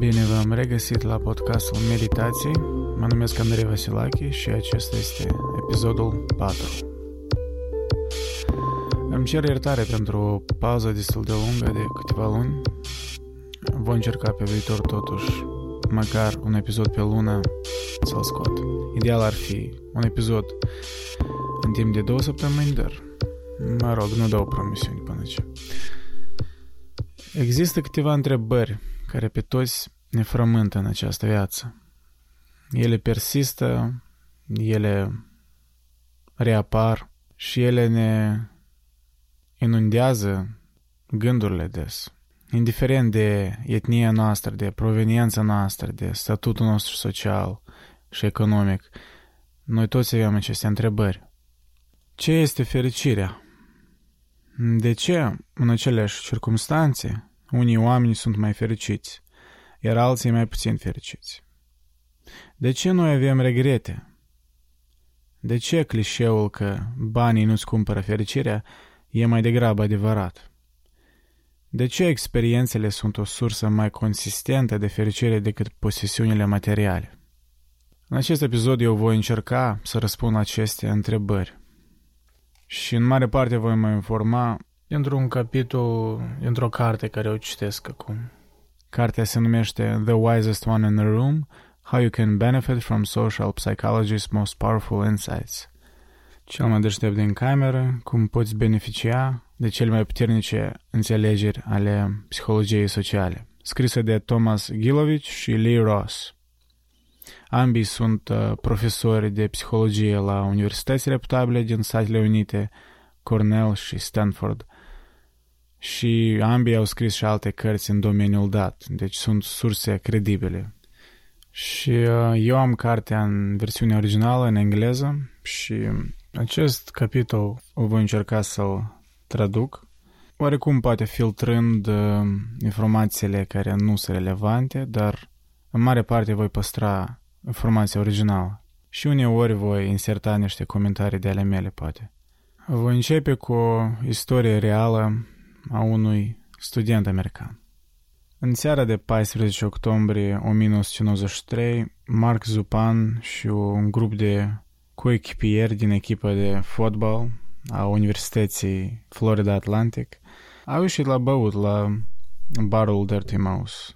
Bine v-am regăsit la podcastul Meditații. Mă numesc Andrei Vasilache și acesta este episodul 4. Îmi cer iertare pentru o pauză destul de lungă de câteva luni. Voi încerca pe viitor totuși măcar un episod pe lună să-l scot. Ideal ar fi un episod în timp de două săptămâni, dar mă rog, nu dau promisiuni până ce. Există câteva întrebări care pe toți ne frământă în această viață. Ele persistă, ele reapar și ele ne inundează gândurile des. Indiferent de etnia noastră, de proveniența noastră, de statutul nostru social și economic, noi toți avem aceste întrebări. Ce este fericirea? De ce, în aceleași circunstanțe, unii oameni sunt mai fericiți, iar alții mai puțin fericiți. De ce noi avem regrete? De ce clișeul că banii nu-ți cumpără fericirea e mai degrabă adevărat? De ce experiențele sunt o sursă mai consistentă de fericire decât posesiunile materiale? În acest episod eu voi încerca să răspund la aceste întrebări. Și în mare parte voi mă informa într-un capitol, într-o carte care o citesc acum. Cartea se numește The Wisest One in the Room, How You Can Benefit from Social Psychology's Most Powerful Insights. Cel mai deștept din cameră, cum poți beneficia de cele mai puternice înțelegeri ale psihologiei sociale. Scrisă de Thomas Gilovich și Lee Ross. Ambii sunt uh, profesori de psihologie la universități reputabile din Statele Unite, Cornell și Stanford – și ambii au scris și alte cărți în domeniul dat, deci sunt surse credibile. Și uh, eu am cartea în versiunea originală, în engleză, și acest capitol o voi încerca să-l traduc, oarecum poate filtrând uh, informațiile care nu sunt relevante, dar în mare parte voi păstra informația originală. Și uneori voi inserta niște comentarii de ale mele, poate. Voi începe cu o istorie reală a unui student american. În seara de 14 octombrie 1993, Mark Zupan și un grup de coechipieri din echipa de fotbal a Universității Florida Atlantic au ieșit la băut la barul Dirty Mouse,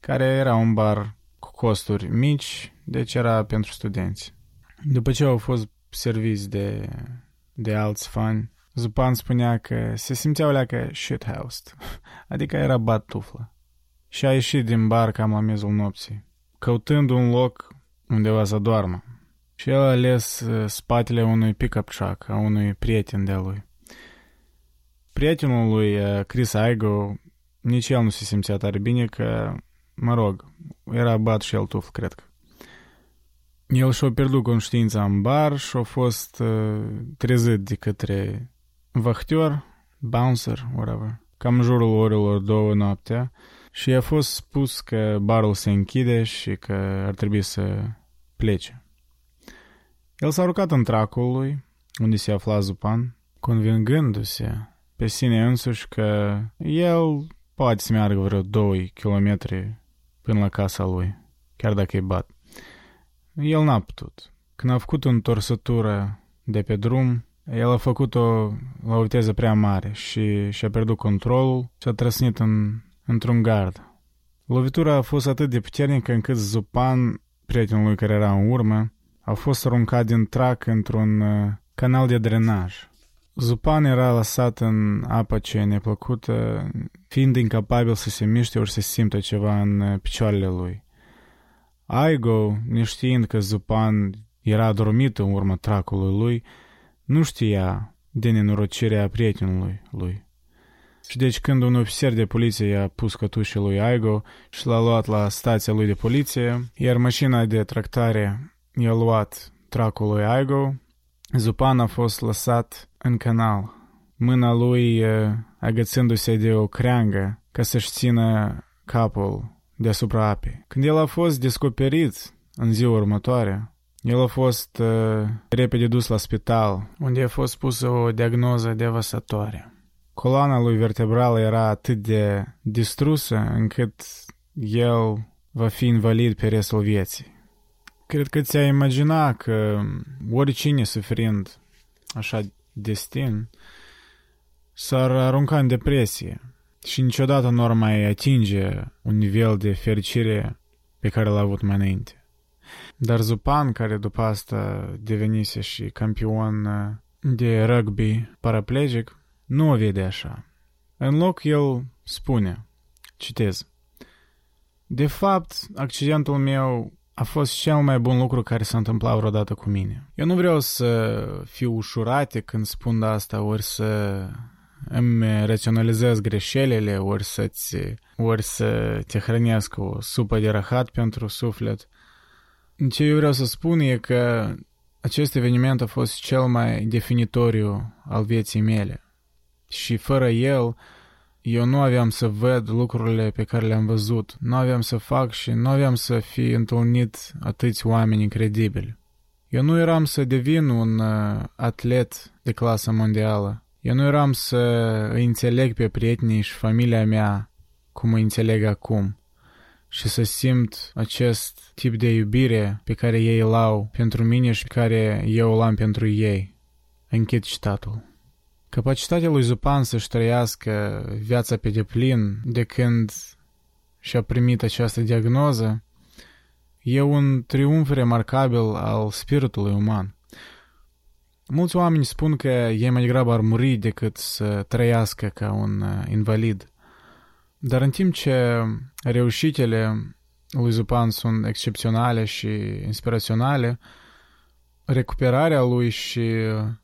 care era un bar cu costuri mici, deci era pentru studenți. După ce au fost serviți de, de alți fani, Zupan spunea că se simțea o leacă shithoused, adică era bat tuflă. Și a ieșit din bar cam la miezul nopții, căutând un loc undeva să doarmă. Și el a ales uh, spatele unui pick-up truck a unui prieten de-a lui. Prietenul lui, uh, Chris Aigo, nici el nu se simțea tare bine că, mă rog, era bat și el tuf, cred că. El și-a pierdut conștiința în bar și a fost uh, trezit de către vahter, bouncer, whatever, cam în jurul orelor două noaptea și a fost spus că barul se închide și că ar trebui să plece. El s-a rucat în tracul lui, unde se afla Zupan, convingându-se pe sine însuși că el poate să meargă vreo 2 kilometri până la casa lui, chiar dacă e bat. El n-a putut. Când a făcut o întorsătură de pe drum, el a făcut-o la o viteză prea mare și și-a pierdut controlul și a trăsnit în, într-un gard. Lovitura a fost atât de puternică încât Zupan, prietenul lui care era în urmă, a fost aruncat din trac într-un uh, canal de drenaj. Zupan era lăsat în apă ce neplăcută, fiind incapabil să se miște ori să simtă ceva în uh, picioarele lui. Aigo, neștiind că Zupan era adormit în urma tracului lui, nu știa de nenorocirea prietenului lui. Și deci când un ofițer de poliție i-a pus cătușii lui Aigo și l-a luat la stația lui de poliție, iar mașina de tractare i-a luat tracul lui Aigo, Zupan a fost lăsat în canal, mâna lui agățându-se de o creangă ca să-și țină capul deasupra apei. Când el a fost descoperit în ziua următoare, el a fost uh, repede dus la spital, unde a fost pusă o diagnoză devastatoare. Coloana lui vertebrală era atât de distrusă încât el va fi invalid pe restul vieții. Cred că ți-ai imagina că oricine suferind așa destin s-ar arunca în depresie și niciodată nu ar mai atinge un nivel de fericire pe care l-a avut mai înainte. Dar Zupan, care după asta devenise și campion de rugby paraplegic, nu o vede așa. În loc, el spune, citez, De fapt, accidentul meu a fost cel mai bun lucru care s-a întâmplat vreodată cu mine. Eu nu vreau să fiu ușurate când spun asta, ori să îmi raționalizez greșelile, ori, să-ți, ori să te hrănesc o supă de rahat pentru suflet. Ce eu vreau să spun e că acest eveniment a fost cel mai definitoriu al vieții mele. Și fără el, eu nu aveam să văd lucrurile pe care le-am văzut, nu aveam să fac și nu aveam să fi întâlnit atâți oameni incredibili. Eu nu eram să devin un uh, atlet de clasă mondială. Eu nu eram să îi înțeleg pe prietenii și familia mea cum îi înțeleg acum și să simt acest tip de iubire pe care ei îl au pentru mine și pe care eu îl am pentru ei. Închid citatul. Capacitatea lui Zupan să-și trăiască viața pe deplin de când și-a primit această diagnoză e un triumf remarcabil al spiritului uman. Mulți oameni spun că ei mai degrabă ar muri decât să trăiască ca un uh, invalid. Dar în timp ce reușitele lui Zupan sunt excepționale și inspiraționale, recuperarea lui și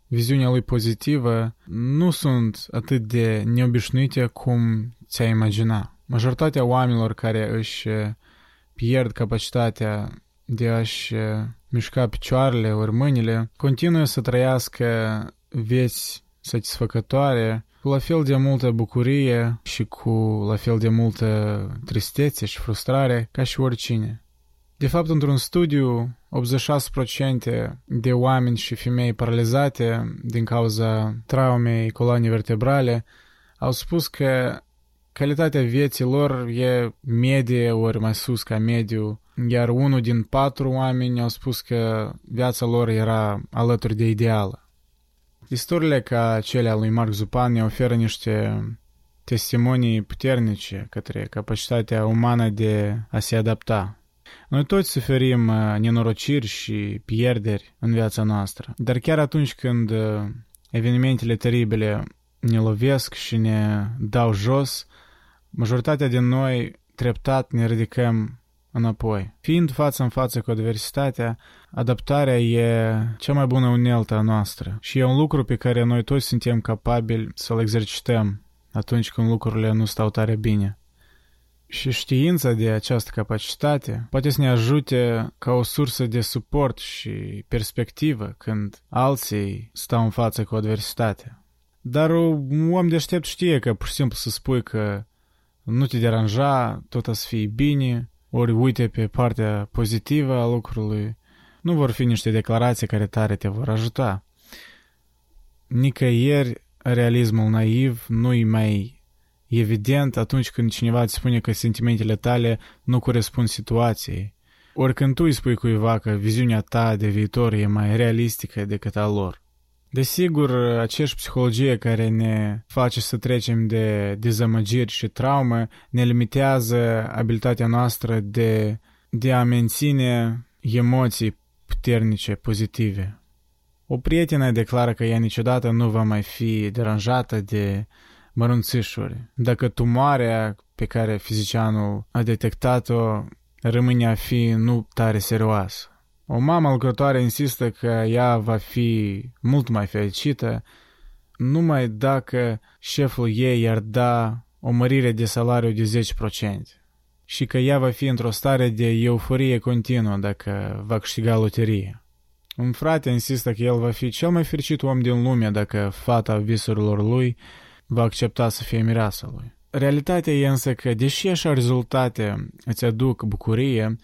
viziunea lui pozitivă nu sunt atât de neobișnuite cum ți-ai imagina. Majoritatea oamenilor care își pierd capacitatea de a-și mișca picioarele ori mâinile, continuă să trăiască vieți satisfăcătoare cu la fel de multă bucurie și cu la fel de multă tristețe și frustrare ca și oricine. De fapt, într-un studiu, 86% de oameni și femei paralizate din cauza traumei coloanei vertebrale au spus că calitatea vieții lor e medie ori mai sus ca mediu, iar unul din patru oameni au spus că viața lor era alături de ideală. Istoriile ca cele lui Mark Zupan ne oferă niște testimonii puternice către capacitatea umană de a se adapta. Noi toți suferim uh, nenorociri și pierderi în viața noastră, dar chiar atunci când uh, evenimentele teribile ne lovesc și ne dau jos, majoritatea din noi treptat ne ridicăm înapoi. Fiind față în față cu adversitatea, adaptarea e cea mai bună uneltă a noastră și e un lucru pe care noi toți suntem capabili să-l exercităm atunci când lucrurile nu stau tare bine. Și știința de această capacitate poate să ne ajute ca o sursă de suport și perspectivă când alții stau în față cu adversitatea. Dar un om deștept știe că pur și simplu să spui că nu te deranja, tot o să fie bine, ori uite pe partea pozitivă a lucrului, nu vor fi niște declarații care tare te vor ajuta. Nicăieri realismul naiv nu-i mai evident atunci când cineva îți spune că sentimentele tale nu corespund situației. Ori când tu îi spui cuiva că viziunea ta de viitor e mai realistică decât a lor. Desigur, aceeași psihologie care ne face să trecem de dezamăgiri și traume ne limitează abilitatea noastră de, de a menține emoții puternice, pozitive. O prietenă declară că ea niciodată nu va mai fi deranjată de mărunțișuri. Dacă tumoarea pe care fizicianul a detectat-o rămâne a fi nu tare serioasă. O mamă lucrătoare insistă că ea va fi mult mai fericită numai dacă șeful ei i-ar da o mărire de salariu de 10% și că ea va fi într-o stare de euforie continuă dacă va câștiga loterie. Un frate insistă că el va fi cel mai fericit om din lume dacă fata visurilor lui va accepta să fie mireasa lui. Realitatea e însă că, deși așa rezultate îți aduc bucurie,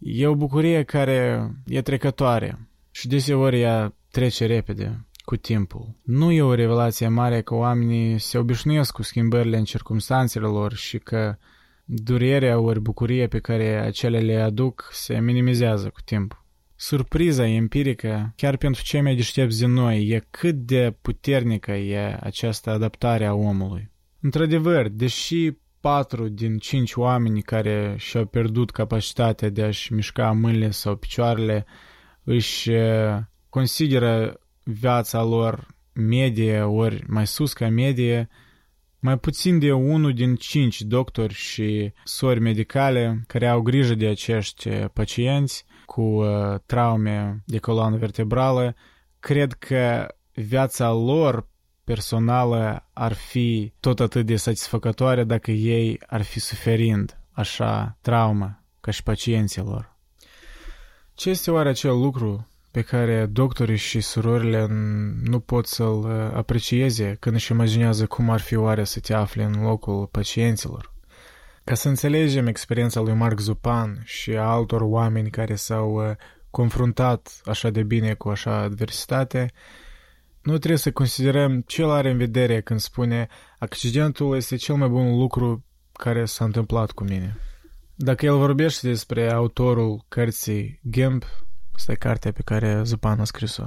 e o bucurie care e trecătoare și deseori ea trece repede cu timpul. Nu e o revelație mare că oamenii se obișnuiesc cu schimbările în circumstanțele lor și că durerea ori bucuria pe care acele le aduc se minimizează cu timp. Surpriza empirică, chiar pentru cei mai deștepți din noi, e cât de puternică e această adaptare a omului. Într-adevăr, deși patru din cinci oameni care și-au pierdut capacitatea de a-și mișca mâinile sau picioarele își consideră viața lor medie ori mai sus ca medie, mai puțin de unul din cinci doctori și sori medicale care au grijă de acești pacienți cu uh, traume de coloană vertebrală, cred că viața lor personală ar fi tot atât de satisfăcătoare dacă ei ar fi suferind așa traumă ca și pacienții lor. Ce este oare acel lucru pe care doctorii și surorile nu pot să-l uh, aprecieze când își imaginează cum ar fi oare să te afli în locul pacienților? Ca să înțelegem experiența lui Mark Zupan și a altor oameni care s-au uh, confruntat așa de bine cu așa adversitate, nu trebuie să considerăm ce el are în vedere când spune accidentul este cel mai bun lucru care s-a întâmplat cu mine. Dacă el vorbește despre autorul cărții Gemp, asta e cartea pe care Zupan a scris-o,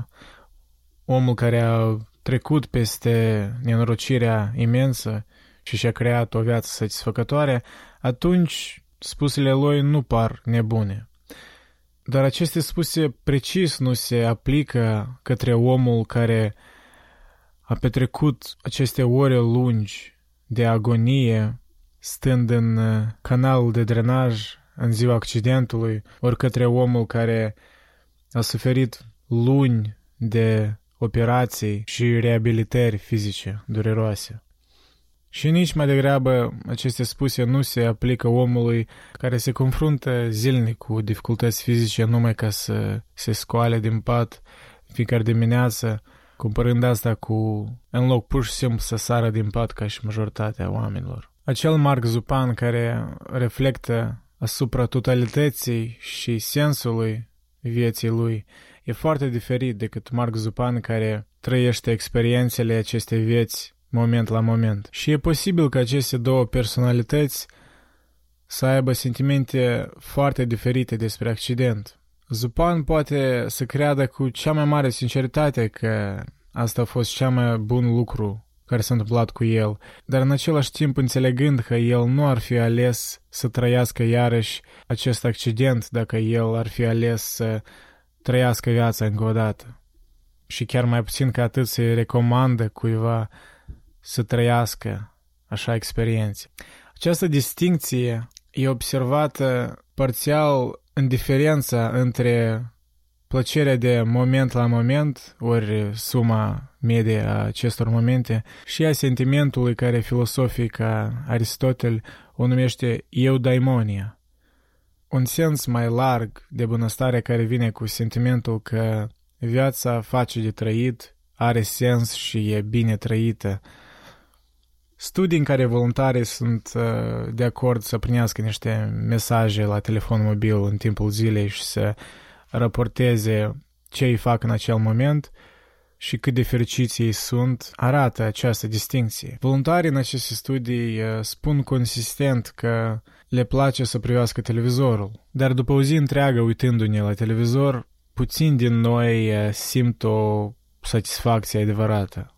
omul care a trecut peste nenorocirea imensă și și-a creat o viață satisfăcătoare, atunci spusele lui nu par nebune. Dar aceste spuse precis nu se aplică către omul care a petrecut aceste ore lungi de agonie stând în uh, canalul de drenaj în ziua accidentului, ori către omul care a suferit luni de operații și reabilitări fizice dureroase. Și nici mai degrabă aceste spuse nu se aplică omului care se confruntă zilnic cu dificultăți fizice numai ca să se scoale din pat fiecare dimineață, cumpărând asta cu, în loc pur și simplu să sară din pat ca și majoritatea oamenilor. Acel Mark Zupan care reflectă asupra totalității și sensului vieții lui e foarte diferit decât Mark Zupan care trăiește experiențele acestei vieți moment la moment. Și e posibil că aceste două personalități să aibă sentimente foarte diferite despre accident. Zupan poate să creadă cu cea mai mare sinceritate că asta a fost cel mai bun lucru care s-a întâmplat cu el, dar în același timp înțelegând că el nu ar fi ales să trăiască iarăși acest accident dacă el ar fi ales să trăiască viața încă o dată. Și chiar mai puțin ca atât să-i recomandă cuiva să trăiască așa experiențe. Această distinție e observată parțial în diferența între plăcerea de moment la moment, ori suma medie a acestor momente, și a sentimentului care filosofic ca Aristotel o numește eudaimonia. Un sens mai larg de bunăstare care vine cu sentimentul că viața face de trăit, are sens și e bine trăită, studii în care voluntarii sunt uh, de acord să primească niște mesaje la telefon mobil în timpul zilei și să raporteze ce îi fac în acel moment și cât de fericiți ei sunt, arată această distinție. Voluntarii în aceste studii uh, spun consistent că le place să privească televizorul, dar după o zi întreagă uitându-ne la televizor, puțin din noi uh, simt o satisfacție adevărată.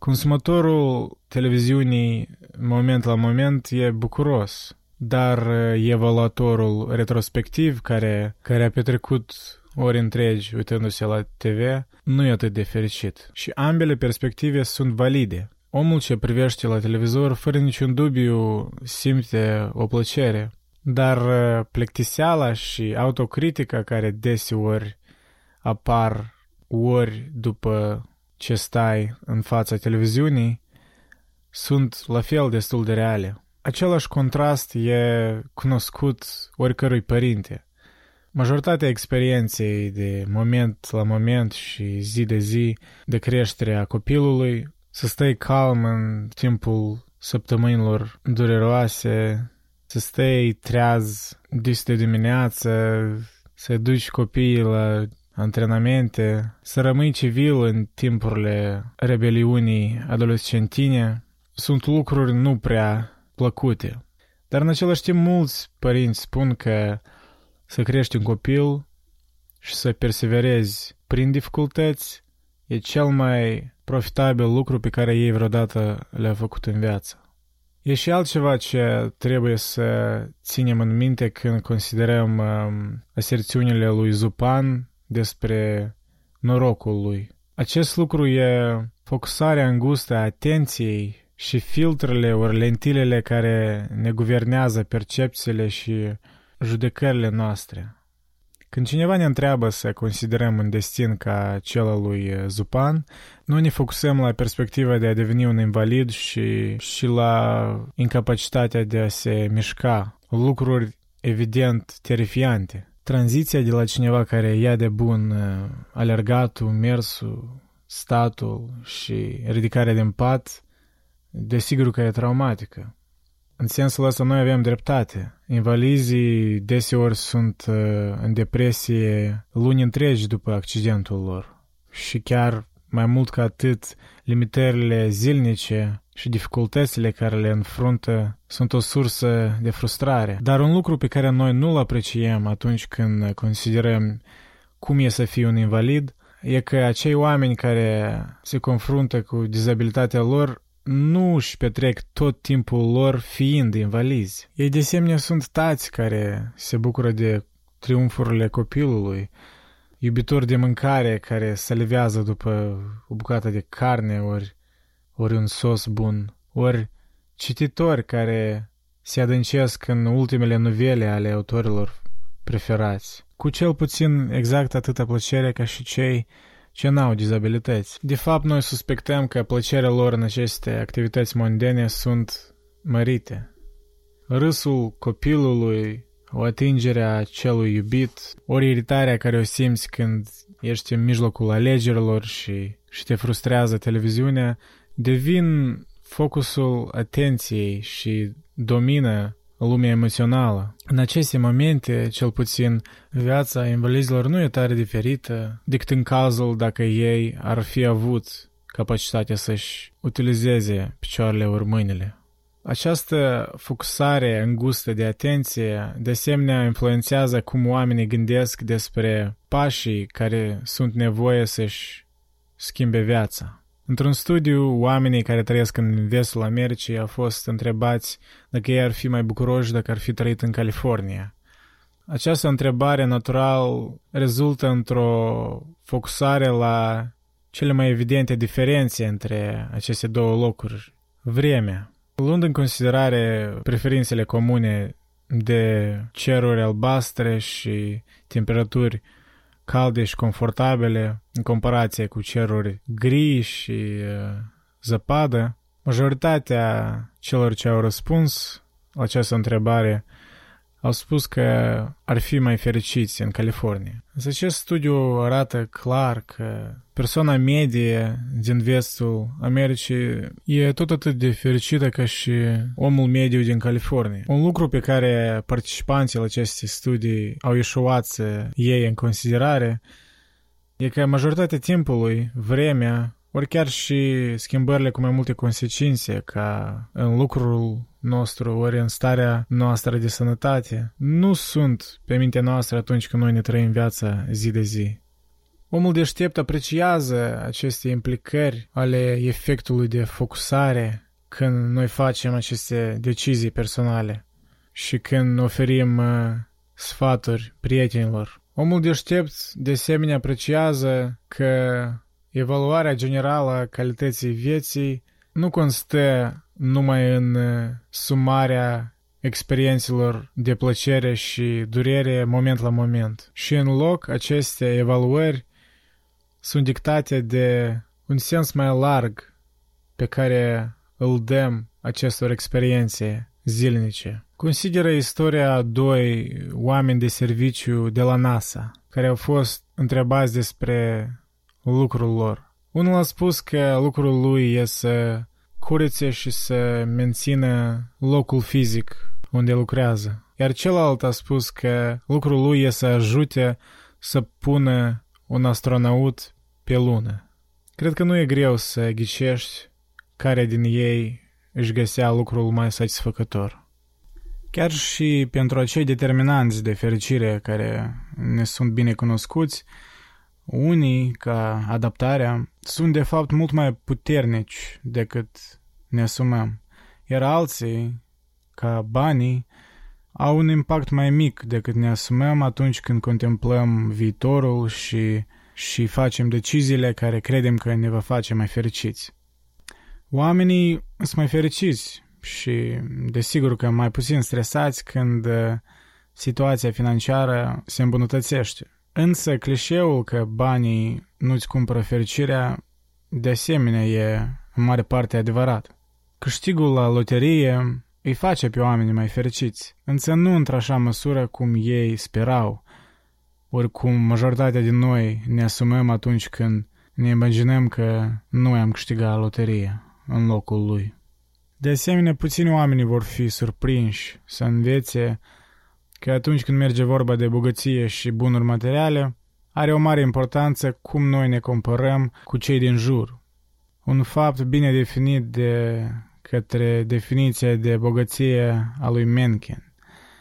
Consumatorul televiziunii moment la moment e bucuros, dar evaluatorul retrospectiv care, care a petrecut ori întregi uitându-se la TV nu e atât de fericit. Și ambele perspective sunt valide. Omul ce privește la televizor fără niciun dubiu simte o plăcere, dar plectiseala și autocritica care deseori apar ori după ce stai în fața televiziunii sunt la fel destul de reale. Același contrast e cunoscut oricărui părinte. Majoritatea experienței de moment la moment și zi de zi de creștere a copilului, să stai calm în timpul săptămânilor dureroase, să stai treaz dis de dimineață, să duci copiii la antrenamente, să rămâi civil în timpurile rebeliunii adolescentine, sunt lucruri nu prea plăcute. Dar în același timp mulți părinți spun că să crești un copil și să perseverezi prin dificultăți e cel mai profitabil lucru pe care ei vreodată le-au făcut în viață. E și altceva ce trebuie să ținem în minte când considerăm um, aserțiunile lui Zupan despre norocul lui. Acest lucru e focusarea îngustă a atenției și filtrele ori lentilele care ne guvernează percepțiile și judecările noastre. Când cineva ne întreabă să considerăm un destin ca cel al lui Zupan, nu ne focusăm la perspectiva de a deveni un invalid și, și la incapacitatea de a se mișca, lucruri evident terifiante. Tranziția de la cineva care ia de bun uh, alergatul, mersul, statul și ridicarea din pat, desigur că e traumatică. În sensul ăsta noi avem dreptate. Invalizii deseori sunt uh, în depresie luni întregi după accidentul lor. Și chiar mai mult ca atât, limitările zilnice și dificultățile care le înfruntă sunt o sursă de frustrare. Dar un lucru pe care noi nu-l apreciem atunci când considerăm cum e să fii un invalid, e că acei oameni care se confruntă cu dizabilitatea lor nu își petrec tot timpul lor fiind invalizi. Ei de asemenea sunt tați care se bucură de triumfurile copilului, iubitori de mâncare care se levează după o bucată de carne ori, ori un sos bun, ori cititori care se adâncesc în ultimele novele ale autorilor preferați, cu cel puțin exact atâta plăcere ca și cei ce n-au dizabilități. De fapt, noi suspectăm că plăcerea lor în aceste activități mondene sunt mărite. Râsul copilului, o atingere a celui iubit, ori iritarea care o simți când ești în mijlocul alegerilor și, și te frustrează televiziunea, devin focusul atenției și domină lumea emoțională. În aceste momente, cel puțin, viața invalizilor nu e tare diferită decât în cazul dacă ei ar fi avut capacitatea să-și utilizeze picioarele ori mâinile. Această focusare îngustă de atenție, de asemenea, influențează cum oamenii gândesc despre pașii care sunt nevoie să-și schimbe viața. Într-un studiu, oamenii care trăiesc în vestul Americii au fost întrebați dacă ei ar fi mai bucuroși dacă ar fi trăit în California. Această întrebare, natural, rezultă într-o focusare la cele mai evidente diferențe între aceste două locuri. Vremea. Luând în considerare preferințele comune de ceruri albastre și temperaturi calde și confortabile în comparație cu ceruri gri și uh, zăpadă, majoritatea celor ce au răspuns la această întrebare au spus că ar fi mai fericiți în California. Însă acest studiu arată clar că persoana medie din vestul Americii e tot atât de fericită ca și omul mediu din California. Un lucru pe care participanții la aceste studii au ieșuat să iei în considerare e că majoritatea timpului, vremea, ori chiar și schimbările cu mai multe consecințe, ca în lucrul nostru, ori în starea noastră de sănătate, nu sunt pe mintea noastră atunci când noi ne trăim viața zi de zi. Omul deștept apreciază aceste implicări ale efectului de focusare când noi facem aceste decizii personale și când oferim uh, sfaturi prietenilor. Omul deștept de asemenea apreciază că evaluarea generală a calității vieții nu constă numai în uh, sumarea experiențelor de plăcere și durere moment la moment. Și în loc, aceste evaluări sunt dictate de un sens mai larg pe care îl dăm acestor experiențe zilnice. Consideră istoria a doi oameni de serviciu de la NASA, care au fost întrebați despre lucrul lor. Unul a spus că lucrul lui e să curețe și să mențină locul fizic unde lucrează. Iar celălalt a spus că lucrul lui e să ajute să pună un astronaut pe lună. Cred că nu e greu să ghicești care din ei își găsea lucrul mai satisfăcător. Chiar și pentru acei determinanți de fericire care ne sunt bine cunoscuți, unii, ca adaptarea, sunt de fapt mult mai puternici decât ne asumăm, iar alții, ca banii, au un impact mai mic decât ne asumăm atunci când contemplăm viitorul și, și facem deciziile care credem că ne va face mai fericiți. Oamenii sunt mai fericiți și desigur că mai puțin stresați când uh, situația financiară se îmbunătățește. Însă clișeul că banii nu-ți cumpără fericirea de asemenea e în mare parte adevărat. Câștigul la loterie îi face pe oamenii mai fericiți, însă nu într-așa măsură cum ei sperau, oricum majoritatea din noi ne asumăm atunci când ne imaginăm că noi am câștigat loteria în locul lui. De asemenea, puțini oameni vor fi surprinși să învețe că atunci când merge vorba de bogăție și bunuri materiale, are o mare importanță cum noi ne comparăm cu cei din jur. Un fapt bine definit de către definiția de bogăție a lui Mencken.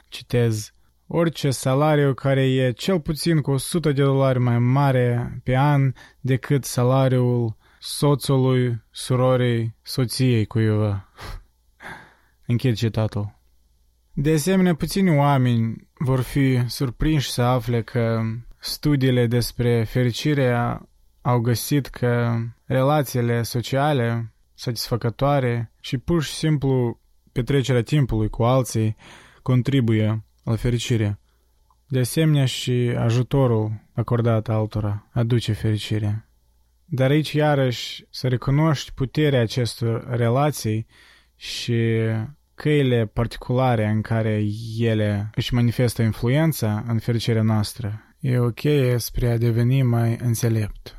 Citez, orice salariu care e cel puțin cu 100 de dolari mai mare pe an decât salariul soțului, surorii, soției cuiva. Închid citatul. De asemenea, puțini oameni vor fi surprinși să afle că studiile despre fericire au găsit că relațiile sociale satisfăcătoare și pur și simplu petrecerea timpului cu alții contribuie la fericire. De asemenea și ajutorul acordat altora aduce fericire. Dar aici iarăși să recunoști puterea acestor relații și căile particulare în care ele își manifestă influența în fericirea noastră e o cheie spre a deveni mai înțelept.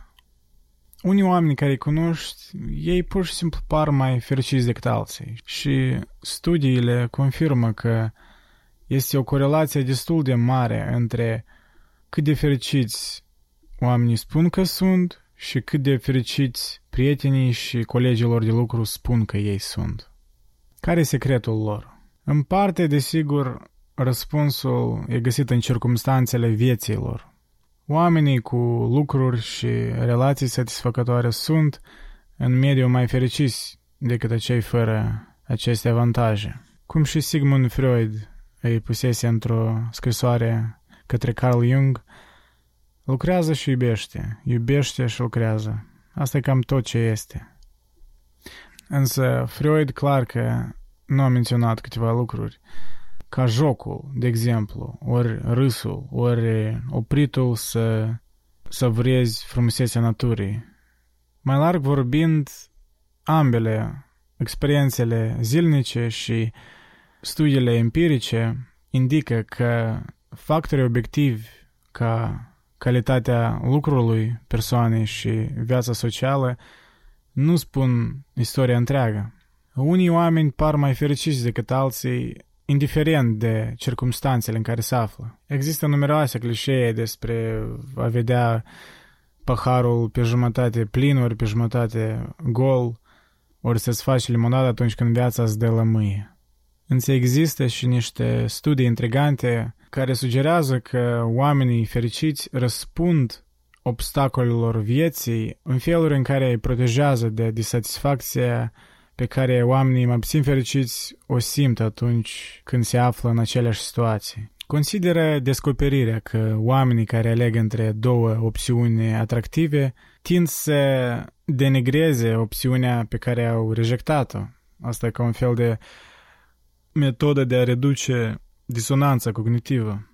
Unii oameni care îi cunoști, ei pur și simplu par mai fericiți decât alții și studiile confirmă că este o corelație destul de mare între cât de fericiți oamenii spun că sunt și cât de fericiți prietenii și colegilor de lucru spun că ei sunt. Care e secretul lor? În parte, desigur, răspunsul e găsit în circumstanțele vieții lor. Oamenii cu lucruri și relații satisfăcătoare sunt în mediu mai fericiți decât acei fără aceste avantaje. Cum și Sigmund Freud îi pusese într-o scrisoare către Carl Jung, lucrează și iubește, iubește și lucrează. Asta e cam tot ce este. Însă Freud clar că nu a menționat câteva lucruri, ca jocul, de exemplu, ori râsul, ori opritul să, să vrezi frumusețea naturii. Mai larg vorbind, ambele experiențele zilnice și studiile empirice indică că factorii obiectivi ca calitatea lucrului persoanei și viața socială nu spun istoria întreagă. Unii oameni par mai fericiți decât alții, indiferent de circumstanțele în care se află. Există numeroase clișee despre a vedea paharul pe jumătate plin, ori pe jumătate gol, ori să-ți faci limonadă atunci când viața îți dă lămâie. Însă există și niște studii intrigante care sugerează că oamenii fericiți răspund obstacolelor vieții în feluri în care îi protejează de disatisfacția pe care oamenii mai puțin fericiți o simt atunci când se află în aceleași situații. Consideră descoperirea că oamenii care aleg între două opțiuni atractive tind să denigreze opțiunea pe care au rejectat-o. Asta e ca un fel de metodă de a reduce disonanța cognitivă.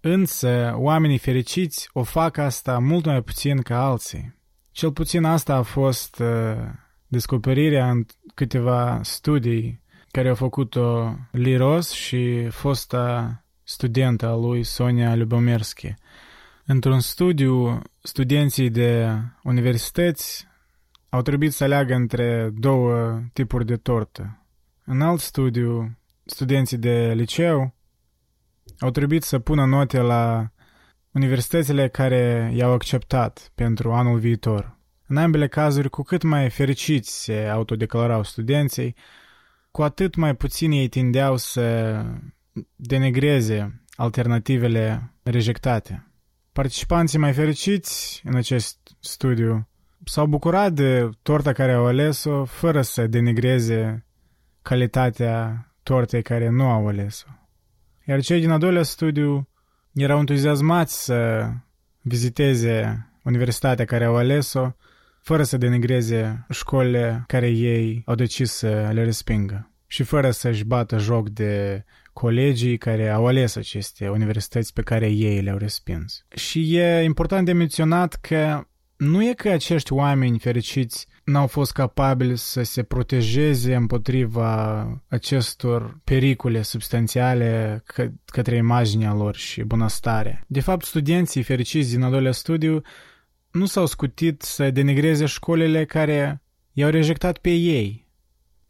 Însă, oamenii fericiți o fac asta mult mai puțin ca alții. Cel puțin asta a fost uh, descoperirea în câteva studii care au făcut-o Liros și fosta studentă a lui Sonia Lubomerski. Într-un studiu, studenții de universități au trebuit să aleagă între două tipuri de tortă. În alt studiu, studenții de liceu au trebuit să pună note la universitățile care i-au acceptat pentru anul viitor. În ambele cazuri, cu cât mai fericiți se autodeclarau studenții, cu atât mai puțin ei tindeau să denigreze alternativele rejectate. Participanții mai fericiți în acest studiu s-au bucurat de torta care au ales-o fără să denigreze calitatea tortei care nu au ales-o. Iar cei din al doilea studiu erau entuziasmați să viziteze universitatea care au ales-o, fără să denigreze școlile care ei au decis să le respingă și fără să-și bată joc de colegii care au ales aceste universități pe care ei le-au respins. Și e important de menționat că nu e că acești oameni fericiți n-au fost capabili să se protejeze împotriva acestor pericole substanțiale că, către imaginea lor și bunăstare. De fapt, studenții fericiți din al doilea studiu nu s-au scutit să denigreze școlile care i-au rejectat pe ei.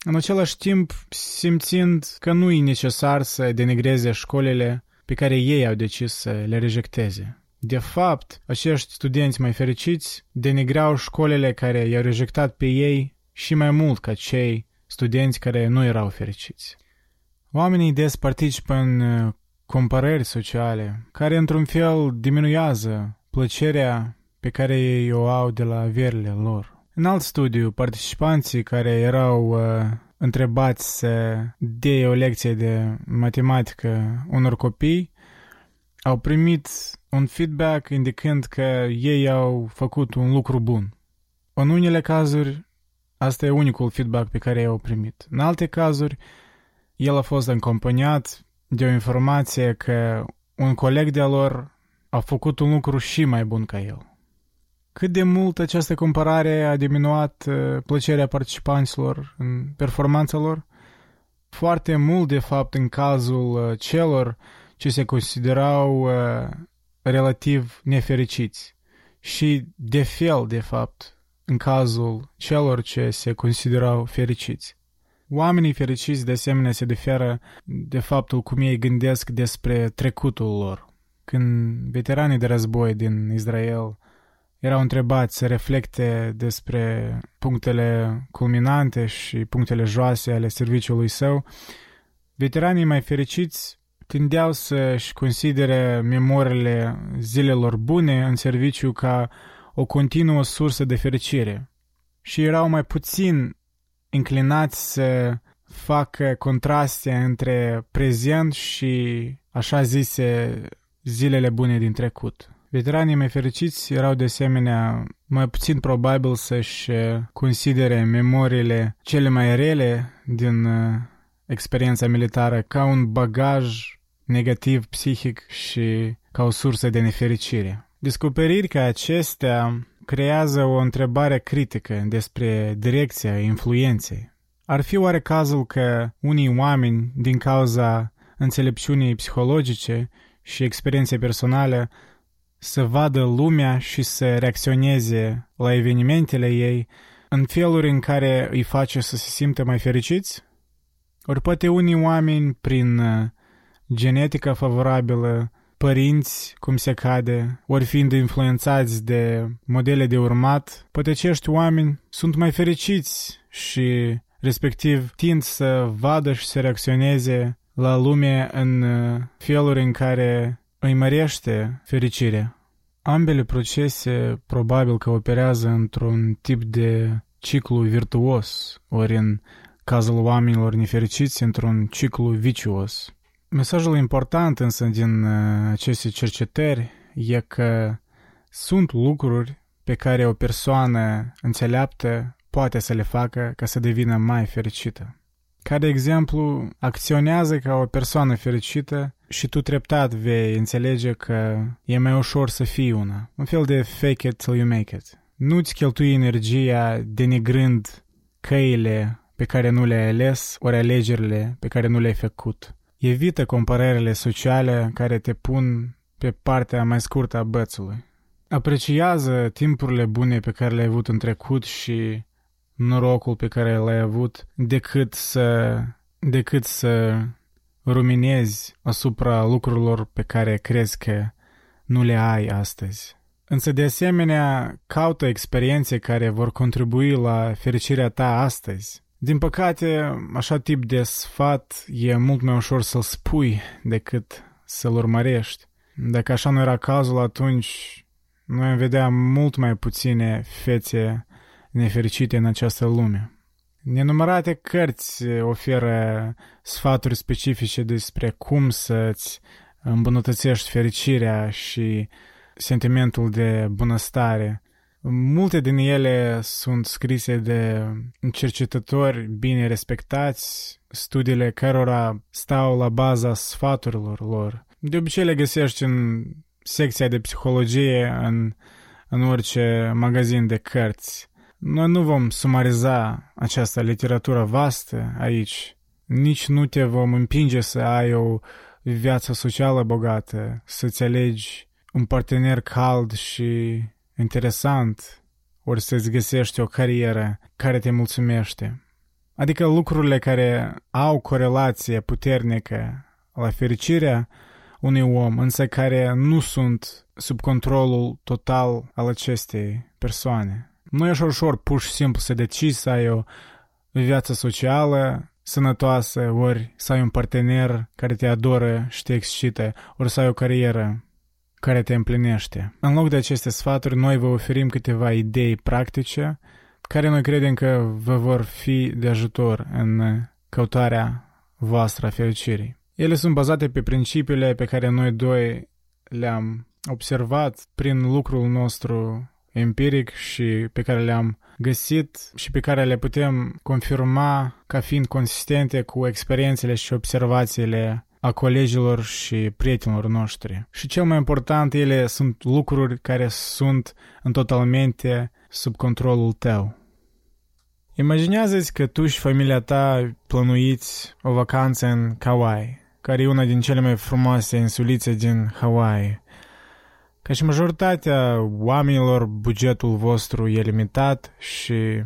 În același timp, simțind că nu e necesar să denigreze școlile pe care ei au decis să le rejecteze. De fapt, acești studenți mai fericiți denigrau școlile care i-au rejectat pe ei și mai mult ca cei studenți care nu erau fericiți. Oamenii des participă în uh, comparări sociale, care într-un fel diminuează plăcerea pe care ei o au de la averile lor. În alt studiu, participanții care erau uh, întrebați să dea o lecție de matematică unor copii au primit un feedback indicând că ei au făcut un lucru bun. În unele cazuri, asta e unicul feedback pe care i-au primit. În alte cazuri, el a fost acompaniat de o informație că un coleg de-a lor a făcut un lucru și mai bun ca el. Cât de mult această comparare a diminuat uh, plăcerea participanților în performanța lor? Foarte mult, de fapt, în cazul uh, celor ce se considerau uh, relativ nefericiți și de fel, de fapt, în cazul celor ce se considerau fericiți. Oamenii fericiți de asemenea se diferă de faptul cum ei gândesc despre trecutul lor. Când veteranii de război din Israel erau întrebați să reflecte despre punctele culminante și punctele joase ale serviciului său, veteranii mai fericiți tindeau să-și considere memoriile zilelor bune în serviciu ca o continuă sursă de fericire și erau mai puțin inclinați să facă contraste între prezent și așa zise zilele bune din trecut. Veteranii mai fericiți erau de asemenea mai puțin probabil să-și considere memoriile cele mai rele din uh, experiența militară ca un bagaj negativ psihic și ca o sursă de nefericire. Descoperiri ca acestea creează o întrebare critică despre direcția influenței. Ar fi oare cazul că unii oameni, din cauza înțelepciunii psihologice și experienței personale, să vadă lumea și să reacționeze la evenimentele ei în feluri în care îi face să se simtă mai fericiți? Ori poate unii oameni, prin genetica favorabilă, părinți, cum se cade, ori fiind influențați de modele de urmat, poate acești oameni sunt mai fericiți și respectiv tind să vadă și să reacționeze la lume în uh, feluri în care îi mărește fericirea. Ambele procese probabil că operează într-un tip de ciclu virtuos, ori în cazul oamenilor nefericiți într-un ciclu vicios. Mesajul important însă din uh, aceste cercetări e că sunt lucruri pe care o persoană înțeleaptă poate să le facă ca să devină mai fericită. Ca de exemplu, acționează ca o persoană fericită și tu treptat vei înțelege că e mai ușor să fii una. Un fel de fake it till you make it. Nu-ți cheltui energia denigrând căile pe care nu le-ai ales, ori alegerile pe care nu le-ai făcut. Evită comparările sociale care te pun pe partea mai scurtă a bățului. Apreciază timpurile bune pe care le-ai avut în trecut și norocul pe care l-ai avut decât să, decât să ruminezi asupra lucrurilor pe care crezi că nu le ai astăzi. Însă, de asemenea, caută experiențe care vor contribui la fericirea ta astăzi. Din păcate, așa tip de sfat e mult mai ușor să-l spui decât să-l urmărești. Dacă așa nu era cazul, atunci noi am vedea mult mai puține fețe nefericite în această lume. Nenumărate cărți oferă sfaturi specifice despre cum să-ți îmbunătățești fericirea și sentimentul de bunăstare. Multe din ele sunt scrise de cercetători bine respectați, studiile cărora stau la baza sfaturilor lor. De obicei le găsești în secția de psihologie în, în orice magazin de cărți. Noi nu vom sumariza această literatură vastă aici, nici nu te vom împinge să ai o viață socială bogată, să-ți alegi un partener cald și interesant, ori să-ți găsești o carieră care te mulțumește. Adică lucrurile care au corelație puternică la fericirea unui om, însă care nu sunt sub controlul total al acestei persoane. Nu e așa ușor pur și simplu să decizi să ai o viață socială sănătoasă, ori să ai un partener care te adoră și te excită, ori să ai o carieră care te împlinește. În loc de aceste sfaturi, noi vă oferim câteva idei practice care noi credem că vă vor fi de ajutor în căutarea voastră a fericirii. Ele sunt bazate pe principiile pe care noi doi le-am observat prin lucrul nostru empiric și pe care le-am găsit și pe care le putem confirma ca fiind consistente cu experiențele și observațiile a colegilor și prietenilor noștri. Și cel mai important, ele sunt lucruri care sunt în totalmente sub controlul tău. Imaginează-ți că tu și familia ta plănuiți o vacanță în Kauai, care e una din cele mai frumoase insulițe din Hawaii. Ca și majoritatea oamenilor, bugetul vostru e limitat și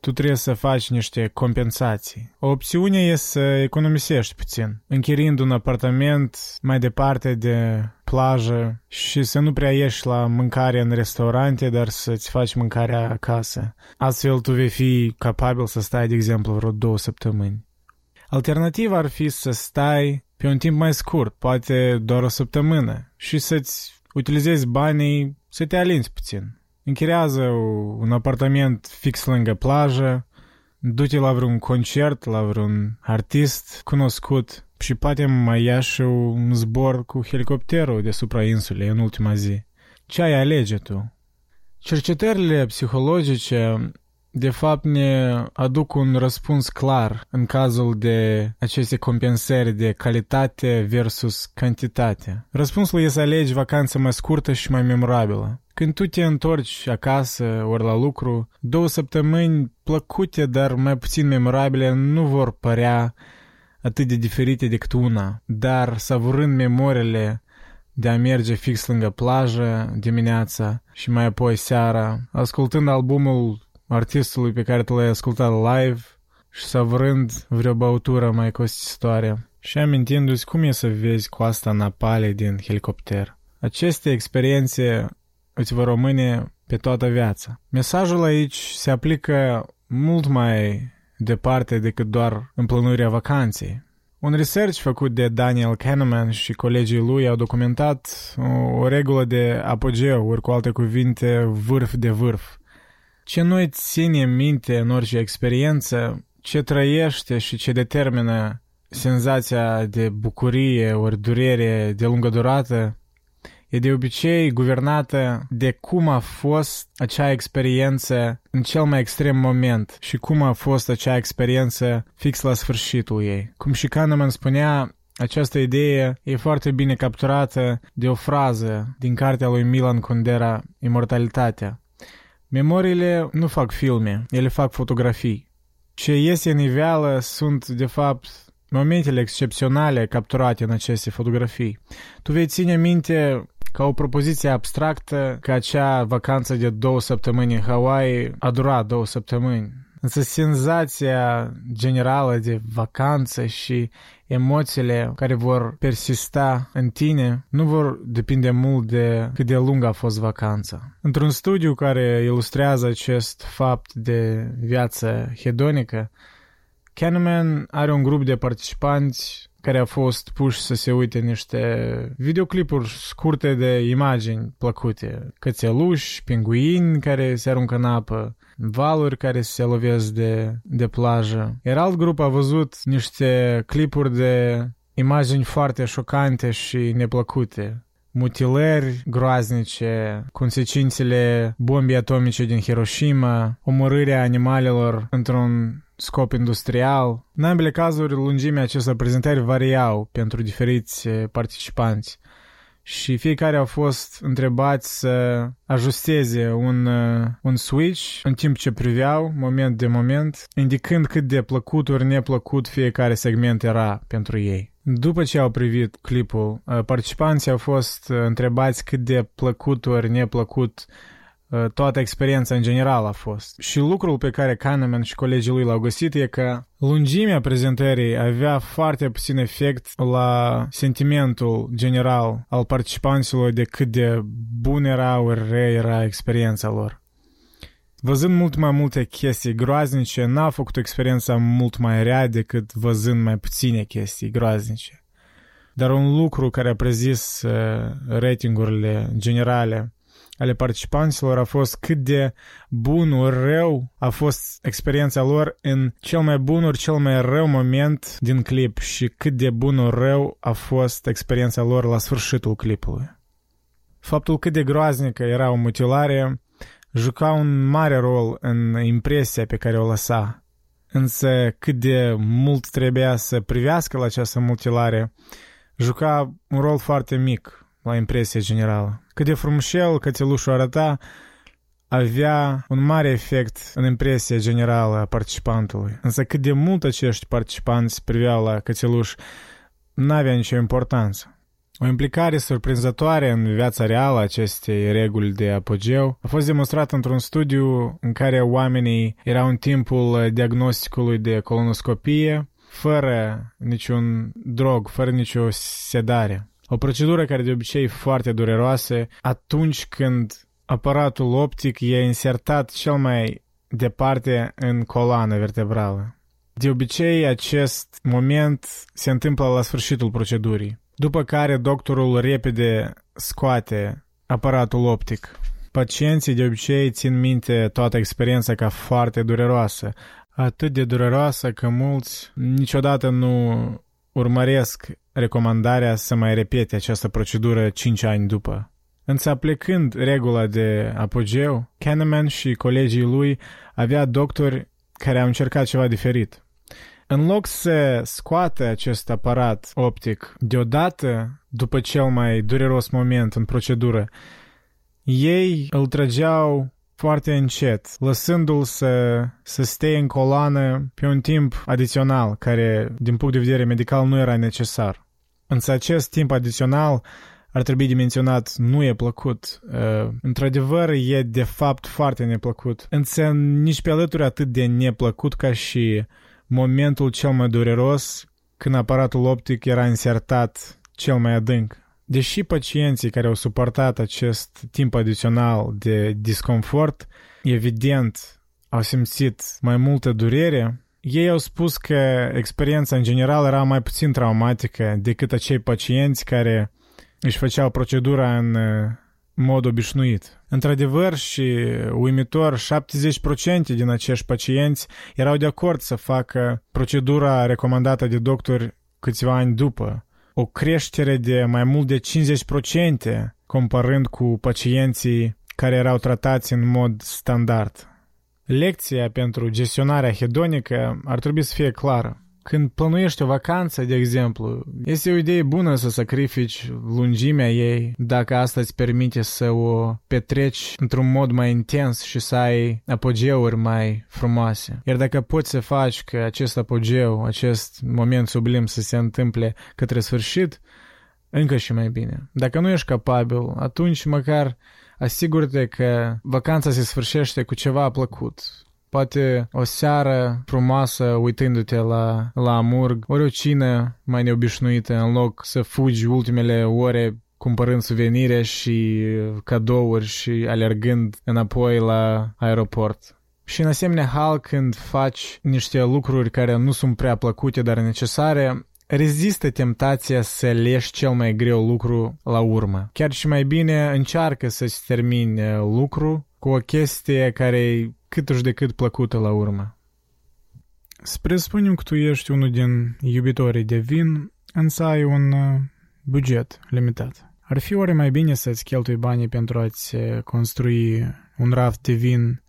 tu trebuie să faci niște compensații. O opțiune e să economisești puțin, închiriind un apartament mai departe de plajă și să nu prea ieși la mâncare în restaurante, dar să-ți faci mâncarea acasă. Astfel tu vei fi capabil să stai, de exemplu, vreo două săptămâni. Alternativa ar fi să stai pe un timp mai scurt, poate doar o săptămână, și să-ți utilizezi banii să te alinți puțin. Închiriază un apartament fix lângă plajă, du-te la vreun concert, la vreun artist cunoscut și poate mai ia și un zbor cu helicopterul deasupra insulei în ultima zi. Ce ai alege tu? Cercetările psihologice de fapt ne aduc un răspuns clar în cazul de aceste compensări de calitate versus cantitate. Răspunsul este să alegi vacanță mai scurtă și mai memorabilă. Când tu te întorci acasă ori la lucru, două săptămâni plăcute, dar mai puțin memorabile, nu vor părea atât de diferite decât una, dar savurând memoriile de a merge fix lângă plajă dimineața și mai apoi seara, ascultând albumul artistului pe care tu l-ai ascultat live și savurând vreo băutură mai costisitoare și amintindu-ți cum e să vezi coasta napale din helicopter. Aceste experiențe îți vor rămâne pe toată viața. Mesajul aici se aplică mult mai departe decât doar împlănuirea vacanței. Un research făcut de Daniel Kahneman și colegii lui au documentat o, o regulă de apogeu, ori cu alte cuvinte, vârf de vârf. Ce noi ținem minte în orice experiență, ce trăiește și ce determină senzația de bucurie ori durere de lungă durată, e de obicei guvernată de cum a fost acea experiență în cel mai extrem moment și cum a fost acea experiență fix la sfârșitul ei. Cum și Kahneman spunea, această idee e foarte bine capturată de o frază din cartea lui Milan Kundera, Imortalitatea. Memoriile nu fac filme, ele fac fotografii. Ce iese în iveală sunt, de fapt, momentele excepționale capturate în aceste fotografii. Tu vei ține minte ca o propoziție abstractă că acea vacanță de două săptămâni în Hawaii a durat două săptămâni. Însă senzația generală de vacanță și emoțiile care vor persista în tine nu vor depinde mult de cât de lungă a fost vacanța. Într-un studiu care ilustrează acest fapt de viață hedonică, Kahneman are un grup de participanți care a fost puși să se uite niște videoclipuri scurte de imagini plăcute. Cățeluși, pinguini care se aruncă în apă, valuri care se lovesc de, de plajă. Iar alt grup a văzut niște clipuri de imagini foarte șocante și neplăcute. Mutilări groaznice, consecințele bombii atomice din Hiroshima, omorârea animalelor într-un scop industrial. În ambele cazuri, lungimea acestor prezentări variau pentru diferiți participanți și fiecare au fost întrebați să ajusteze un, un switch în timp ce priveau, moment de moment, indicând cât de plăcut ori neplăcut fiecare segment era pentru ei. După ce au privit clipul, participanții au fost întrebați cât de plăcut ori neplăcut Uh, toată experiența în general a fost. Și lucrul pe care Kahneman și colegii lui l-au găsit e că lungimea prezentării avea foarte puțin efect la sentimentul general al participanților de cât de bun era ori rea era experiența lor. Văzând mult mai multe chestii groaznice, n-a făcut experiența mult mai rea decât văzând mai puține chestii groaznice. Dar un lucru care a prezis uh, ratingurile generale ale participanților a fost cât de bun ori rău a fost experiența lor în cel mai bun ori cel mai rău moment din clip și cât de bun ori rău a fost experiența lor la sfârșitul clipului. Faptul cât de groaznică era o mutilare juca un mare rol în impresia pe care o lăsa. Însă cât de mult trebuia să privească la această mutilare juca un rol foarte mic la impresia generală. Cât de frumușel cățelușul arăta, avea un mare efect în impresia generală a participantului. Însă cât de mult acești participanți priveau la cățeluș, n-avea nicio importanță. O implicare surprinzătoare în viața reală a acestei reguli de apogeu a fost demonstrată într-un studiu în care oamenii erau în timpul diagnosticului de colonoscopie, fără niciun drog, fără nicio sedare. O procedură care de obicei e foarte dureroasă atunci când aparatul optic e insertat cel mai departe în coloană vertebrală. De obicei, acest moment se întâmplă la sfârșitul procedurii, după care doctorul repede scoate aparatul optic. Pacienții de obicei țin minte toată experiența ca foarte dureroasă, atât de dureroasă că mulți niciodată nu urmăresc recomandarea să mai repete această procedură 5 ani după. Însă aplicând regula de apogeu, Kahneman și colegii lui avea doctori care au încercat ceva diferit. În loc să scoată acest aparat optic deodată, după cel mai dureros moment în procedură, ei îl trăgeau foarte încet, lăsându-l să, să stea în coloană pe un timp adițional, care, din punct de vedere medical, nu era necesar. Însă acest timp adițional ar trebui de menționat, nu e plăcut. Uh, într-adevăr, e de fapt foarte neplăcut. Însă nici pe alături atât de neplăcut ca și momentul cel mai dureros când aparatul optic era insertat cel mai adânc. Deși pacienții care au suportat acest timp adițional de disconfort, evident, au simțit mai multă durere, ei au spus că experiența în general era mai puțin traumatică decât acei pacienți care își făceau procedura în mod obișnuit. Într-adevăr și uimitor, 70% din acești pacienți erau de acord să facă procedura recomandată de doctor câțiva ani după, o creștere de mai mult de 50% comparând cu pacienții care erau tratați în mod standard. Lecția pentru gestionarea hedonică ar trebui să fie clară. Când plănuiești o vacanță, de exemplu, este o idee bună să sacrifici lungimea ei dacă asta îți permite să o petreci într-un mod mai intens și să ai apogeuri mai frumoase. Iar dacă poți să faci că acest apogeu, acest moment sublim să se întâmple către sfârșit, încă și mai bine. Dacă nu ești capabil, atunci măcar asigură-te că vacanța se sfârșește cu ceva plăcut. Poate o seară frumoasă uitându-te la, la amurg, ori o cină mai neobișnuită în loc să fugi ultimele ore cumpărând suvenire și cadouri și alergând înapoi la aeroport. Și în asemenea hal când faci niște lucruri care nu sunt prea plăcute, dar necesare, rezistă tentația să leși cel mai greu lucru la urmă. Chiar și mai bine încearcă să-ți termini lucru cu o chestie care e cât de cât plăcută la urmă. Spre spunem că tu ești unul din iubitorii de vin, însă ai un buget limitat. Ar fi oare mai bine să-ți cheltui banii pentru a-ți construi un raft de vin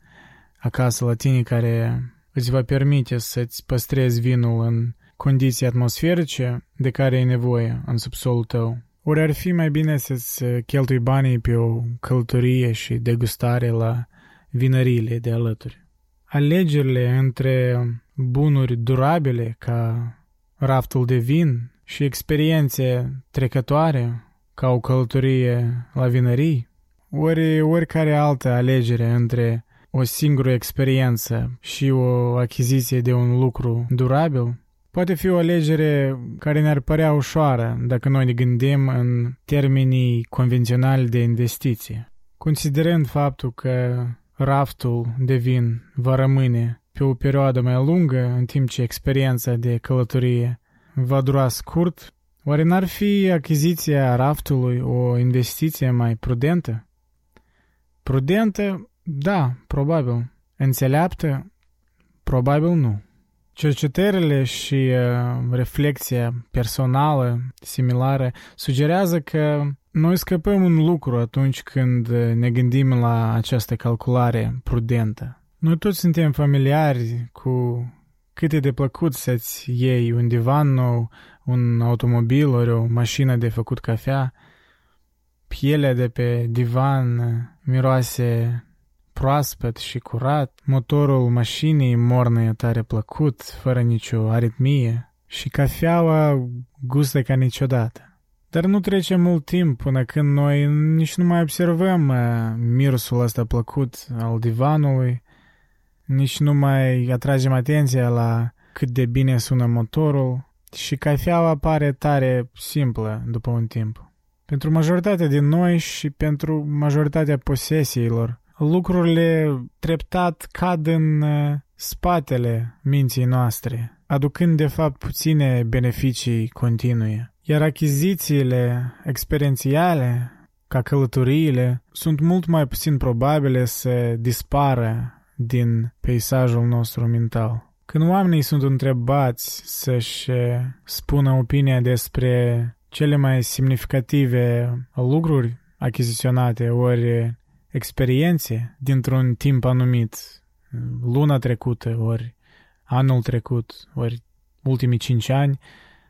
acasă la tine care îți va permite să-ți păstrezi vinul în condiții atmosferice de care ai nevoie în subsolul tău. Ori ar fi mai bine să-ți cheltui banii pe o călătorie și degustare la vinăriile de alături. Alegerile între bunuri durabile ca raftul de vin și experiențe trecătoare ca o călătorie la vinării, ori oricare altă alegere între o singură experiență și o achiziție de un lucru durabil, poate fi o alegere care ne-ar părea ușoară dacă noi ne gândim în termenii convenționali de investiție. Considerând faptul că raftul de vin va rămâne pe o perioadă mai lungă, în timp ce experiența de călătorie va dura scurt, oare n-ar fi achiziția raftului o investiție mai prudentă? Prudentă da, probabil. Înțeleaptă? Probabil nu. Cercetările și uh, reflexia personală similară sugerează că noi scăpăm un lucru atunci când ne gândim la această calculare prudentă. Noi toți suntem familiari cu cât e de plăcut să-ți iei un divan nou, un automobil ori o mașină de făcut cafea. Pielea de pe divan miroase proaspăt și curat, motorul mașinii mornă tare plăcut, fără nicio aritmie și cafeaua gustă ca niciodată. Dar nu trece mult timp până când noi nici nu mai observăm uh, mirosul ăsta plăcut al divanului, nici nu mai atragem atenția la cât de bine sună motorul și cafeaua pare tare simplă după un timp. Pentru majoritatea din noi și pentru majoritatea posesiilor, lucrurile treptat cad în uh, spatele minții noastre, aducând de fapt puține beneficii continue. Iar achizițiile experiențiale, ca călătoriile, sunt mult mai puțin probabile să dispară din peisajul nostru mental. Când oamenii sunt întrebați să-și spună opinia despre cele mai semnificative lucruri achiziționate ori experiențe dintr-un timp anumit, luna trecută, ori anul trecut, ori ultimii cinci ani,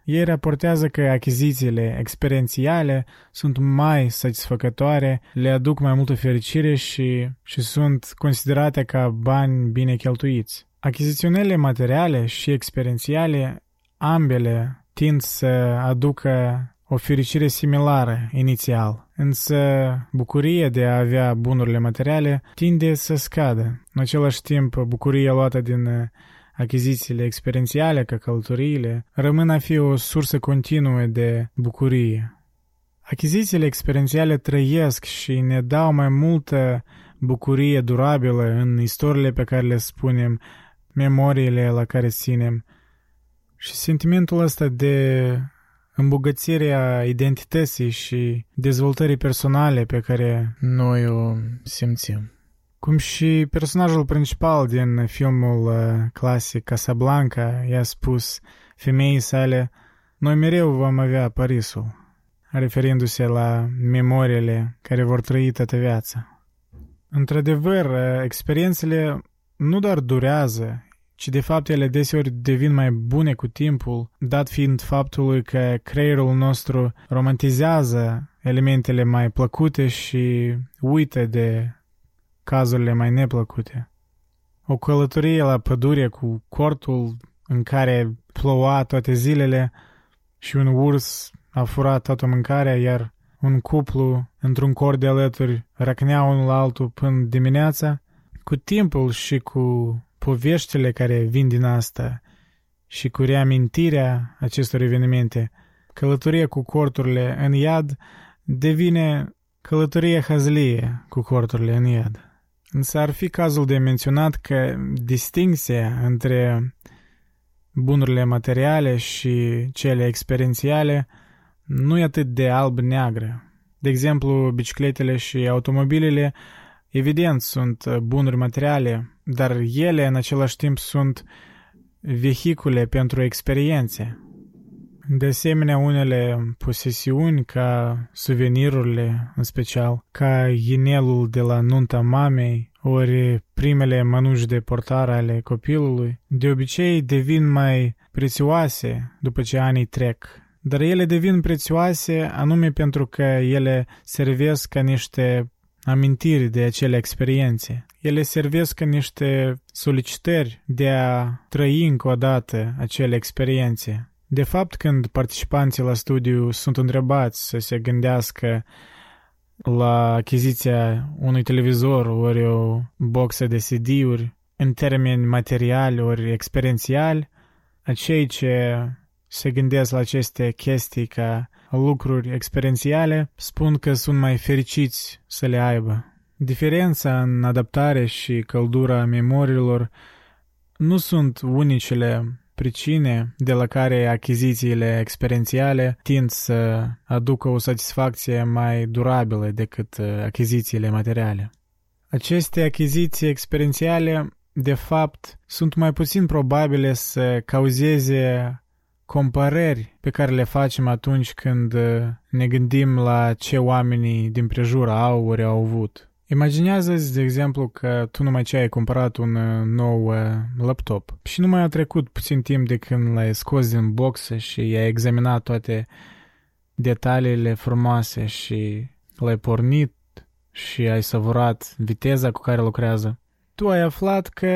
ei raportează că achizițiile experiențiale sunt mai satisfăcătoare, le aduc mai multă fericire și, și sunt considerate ca bani bine cheltuiți. Achiziționele materiale și experiențiale, ambele tind să aducă o fericire similară inițial, însă bucuria de a avea bunurile materiale tinde să scadă. În același timp, bucuria luată din uh, achizițiile experiențiale, ca călătoriile, rămân a fi o sursă continuă de bucurie. Achizițiile experiențiale trăiesc și ne dau mai multă bucurie durabilă în istoriile pe care le spunem, memoriile la care ținem. Și sentimentul ăsta de îmbogățirea identității și dezvoltării personale pe care noi o simțim. Cum și personajul principal din filmul uh, clasic Casablanca i-a spus femeii sale, noi mereu vom avea Parisul, referindu-se la memoriile care vor trăi toată viața. Într-adevăr, uh, experiențele nu doar durează, ci de fapt ele deseori devin mai bune cu timpul, dat fiind faptului că creierul nostru romantizează elementele mai plăcute și uită de cazurile mai neplăcute. O călătorie la pădure cu cortul în care ploua toate zilele și un urs a furat toată mâncarea, iar un cuplu într-un cor de alături răcnea unul la altul până dimineața, cu timpul și cu poveștile care vin din asta și cu reamintirea acestor evenimente, călătoria cu corturile în iad devine călătoria hazlie cu corturile în iad. Însă ar fi cazul de menționat că distinția între bunurile materiale și cele experiențiale nu e atât de alb-neagră. De exemplu, bicicletele și automobilele, evident, sunt bunuri materiale, dar ele în același timp sunt vehicule pentru experiențe. De asemenea, unele posesiuni, ca suvenirurile în special, ca inelul de la nunta mamei, ori primele mănuși de portare ale copilului, de obicei devin mai prețioase după ce anii trec. Dar ele devin prețioase anume pentru că ele servesc ca niște amintiri de acele experiențe. Ele servesc ca niște solicitări de a trăi încă o dată acele experiențe. De fapt, când participanții la studiu sunt întrebați să se gândească la achiziția unui televizor ori o boxă de CD-uri în termeni materiali ori experiențiali, acei ce se gândesc la aceste chestii ca lucruri experiențiale spun că sunt mai fericiți să le aibă. Diferența în adaptare și căldura memoriilor nu sunt unicele pricine de la care achizițiile experiențiale tind să aducă o satisfacție mai durabilă decât uh, achizițiile materiale. Aceste achiziții experiențiale, de fapt, sunt mai puțin probabile să cauzeze comparări pe care le facem atunci când uh, ne gândim la ce oamenii din prejur au ori au avut. Imaginează de exemplu, că tu numai ce ai cumpărat un uh, nou uh, laptop și nu mai a trecut puțin timp de când l-ai scos din boxă și ai examinat toate detaliile frumoase și l-ai pornit și ai savurat viteza cu care lucrează. Tu ai aflat că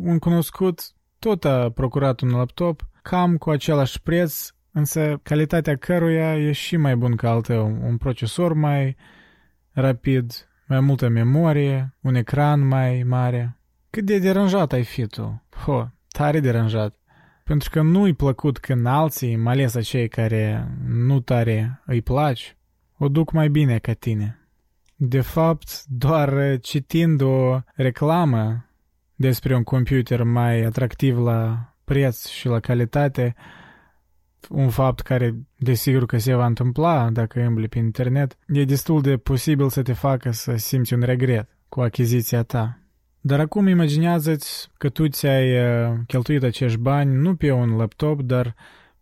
un cunoscut tot a procurat un laptop cam cu același preț, însă calitatea căruia e și mai bun ca al tău. Un procesor mai rapid, mai multă memorie, un ecran mai mare. Cât de deranjat ai fi tu? Ho, tare deranjat. Pentru că nu-i plăcut când alții, mai ales acei care nu tare îi placi, o duc mai bine ca tine. De fapt, doar citind o reclamă despre un computer mai atractiv la preț și la calitate, un fapt care desigur că se va întâmpla dacă îmbli pe internet, e destul de posibil să te facă să simți un regret cu achiziția ta. Dar acum imaginează-ți că tu ți-ai uh, cheltuit acești bani nu pe un laptop, dar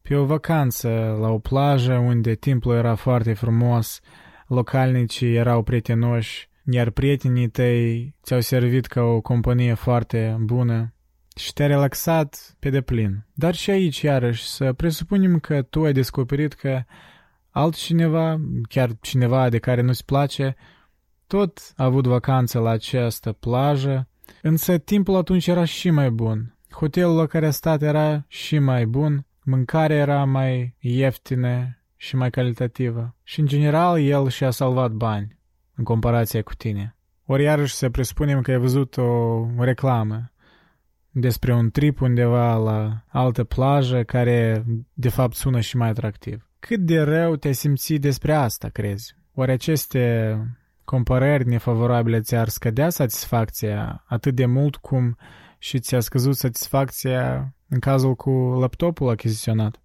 pe o vacanță la o plajă unde timpul era foarte frumos, localnicii erau prietenoși, iar prietenii tăi ți-au servit ca o companie foarte bună și te-a relaxat pe deplin. Dar și aici, iarăși, să presupunem că tu ai descoperit că altcineva, chiar cineva de care nu-ți place, tot a avut vacanță la această plajă, însă timpul atunci era și mai bun. Hotelul la care a stat era și mai bun, mâncarea era mai ieftină și mai calitativă. Și, în general, el și-a salvat bani în comparație cu tine. Ori iarăși să presupunem că ai văzut o reclamă despre un trip undeva la altă plajă care de fapt sună și mai atractiv. Cât de rău te simți despre asta, crezi? Oare aceste comparări nefavorabile ți-ar scădea satisfacția atât de mult cum și ți-a scăzut satisfacția în cazul cu laptopul achiziționat?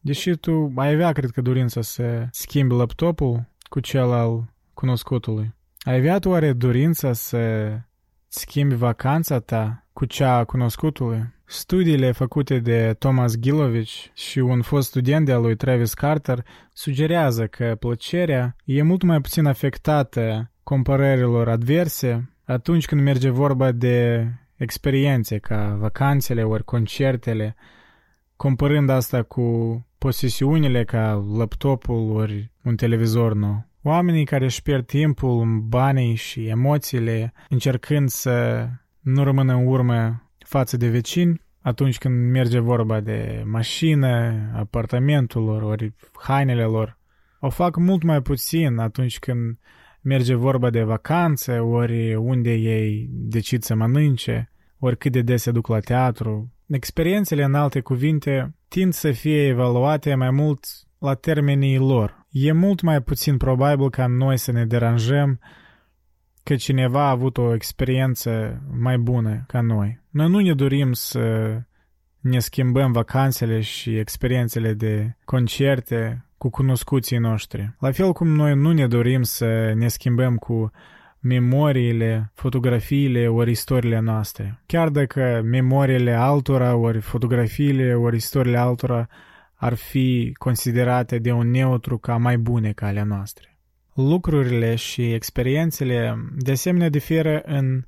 Deși tu ai avea, cred că, dorința să schimbi laptopul cu cel al cunoscutului. Ai avea tu oare dorința să schimbi vacanța ta cu cea a cunoscutului. Studiile făcute de Thomas Gilovich și un fost student de-al lui Travis Carter sugerează că plăcerea e mult mai puțin afectată comparărilor adverse atunci când merge vorba de experiențe ca vacanțele ori concertele, comparând asta cu posesiunile ca laptopul ori un televizor nou. Oamenii care își pierd timpul, banii și emoțiile încercând să nu rămână în urmă față de vecini atunci când merge vorba de mașină, apartamentul lor, ori hainele lor. O fac mult mai puțin atunci când merge vorba de vacanțe, ori unde ei decid să mănânce, ori cât de des se duc la teatru. Experiențele, în alte cuvinte, tind să fie evaluate mai mult la termenii lor. E mult mai puțin probabil ca noi să ne deranjăm că cineva a avut o experiență mai bună ca noi. Noi nu ne dorim să ne schimbăm vacanțele și experiențele de concerte cu cunoscuții noștri. La fel cum noi nu ne dorim să ne schimbăm cu memoriile, fotografiile ori istoriile noastre. Chiar dacă memoriile altora ori fotografiile ori istoriile altora ar fi considerate de un neutru ca mai bune ca ale noastre. Lucrurile și experiențele de asemenea diferă în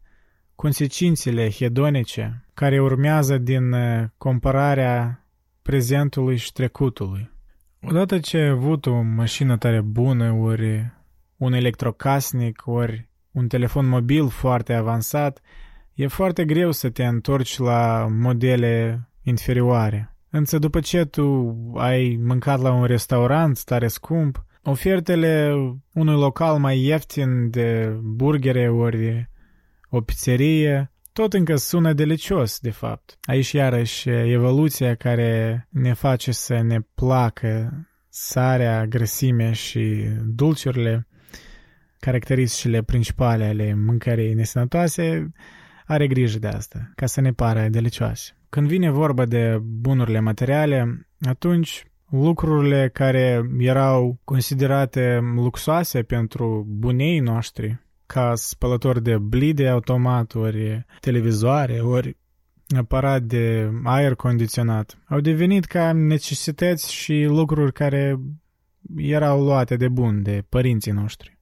consecințele hedonice care urmează din uh, compararea prezentului și trecutului. Odată ce ai avut o mașină tare bună, ori un electrocasnic, ori un telefon mobil foarte avansat, e foarte greu să te întorci la modele inferioare. Însă după ce tu ai mâncat la un restaurant tare scump, ofertele unui local mai ieftin de burgere ori o pizzerie, tot încă sună delicios, de fapt. Aici iarăși evoluția care ne face să ne placă sarea, grăsimea și dulciurile, caracteristicile principale ale mâncării nesănătoase, are grijă de asta, ca să ne pară delicioase. Când vine vorba de bunurile materiale, atunci lucrurile care erau considerate luxoase pentru bunei noștri, ca spălători de blide automat, ori televizoare, ori aparat de aer condiționat, au devenit ca necesități și lucruri care erau luate de bun de părinții noștri.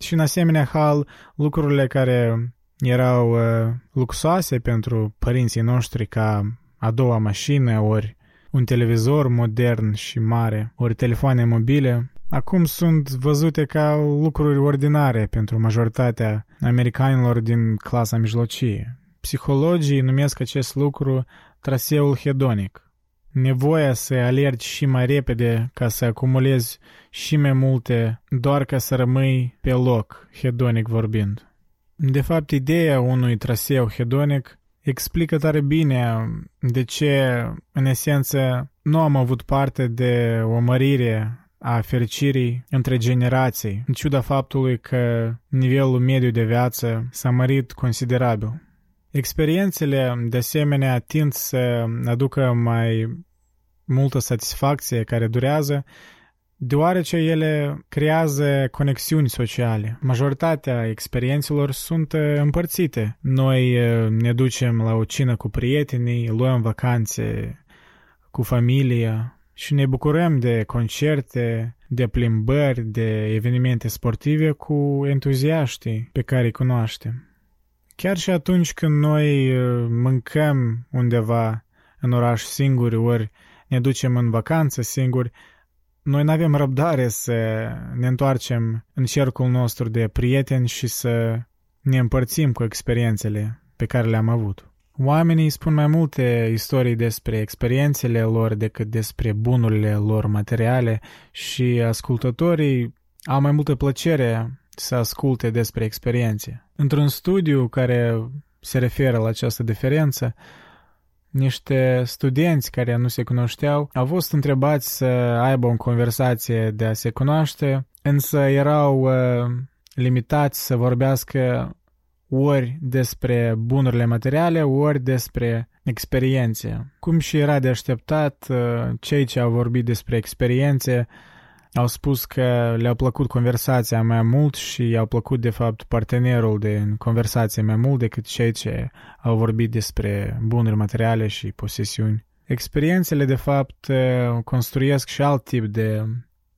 Și în asemenea hal, lucrurile care erau uh, luxoase pentru părinții noștri ca a doua mașină, ori un televizor modern și mare, ori telefoane mobile, acum sunt văzute ca lucruri ordinare pentru majoritatea americanilor din clasa mijlocie. Psihologii numesc acest lucru traseul hedonic. Nevoia să alergi și mai repede ca să acumulezi și mai multe doar ca să rămâi pe loc, hedonic vorbind. De fapt, ideea unui traseu hedonic explică tare bine de ce, în esență, nu am avut parte de o mărire a fericirii între generații, în ciuda faptului că nivelul mediu de viață s-a mărit considerabil. Experiențele, de asemenea, tind să aducă mai multă satisfacție care durează deoarece ele creează conexiuni sociale. Majoritatea experiențelor sunt uh, împărțite. Noi uh, ne ducem la o cină cu prietenii, luăm vacanțe cu familia și ne bucurăm de concerte, de plimbări, de evenimente sportive cu entuziaștii pe care îi cunoaștem. Chiar și atunci când noi uh, mâncăm undeva în oraș singuri, ori ne ducem în vacanță singuri, noi nu avem răbdare să ne întoarcem în cercul nostru de prieteni și să ne împărțim cu experiențele pe care le-am avut. Oamenii spun mai multe istorii despre experiențele lor decât despre bunurile lor materiale și ascultătorii au mai multă plăcere să asculte despre experiențe. Într-un studiu care se referă la această diferență, niște studenți care nu se cunoșteau au fost întrebați să aibă o conversație de a se cunoaște, însă erau uh, limitați să vorbească ori despre bunurile materiale, ori despre experiențe. Cum și era de așteptat, uh, cei ce au vorbit despre experiențe au spus că le-a plăcut conversația mai mult și i-au plăcut de fapt partenerul de conversație mai mult decât cei ce au vorbit despre bunuri materiale și posesiuni. Experiențele de fapt construiesc și alt tip de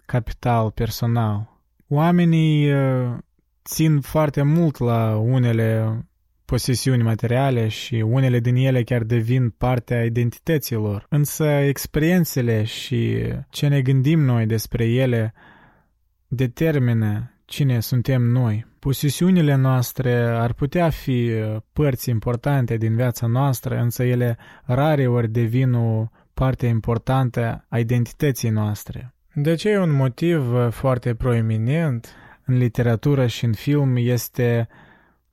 capital personal. Oamenii țin foarte mult la unele posesiuni materiale și unele din ele chiar devin parte a identității lor. Însă experiențele și ce ne gândim noi despre ele determină cine suntem noi. Posesiunile noastre ar putea fi părți importante din viața noastră, însă ele rare ori devin o parte importantă a identității noastre. De ce un motiv foarte proeminent în literatură și în film este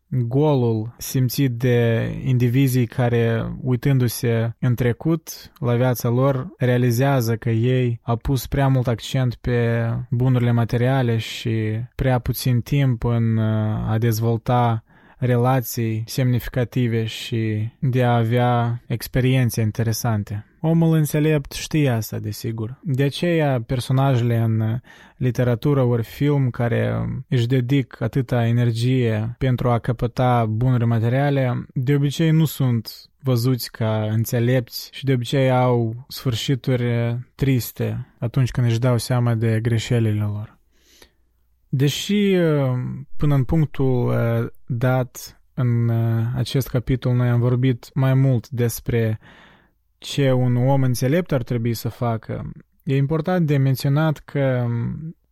golul simțit de indivizii care, uitându-se în trecut la viața lor, realizează că ei au pus prea mult accent pe bunurile materiale și prea puțin timp în uh, a dezvolta relații semnificative și de a avea experiențe interesante. Omul înțelept știe asta, desigur. De aceea, personajele în literatură ori film care își dedic atâta energie pentru a căpăta bunuri materiale, de obicei nu sunt văzuți ca înțelepți și de obicei au sfârșituri triste atunci când își dau seama de greșelile lor. Deși până în punctul dat în acest capitol noi am vorbit mai mult despre ce un om înțelept ar trebui să facă, e important de menționat că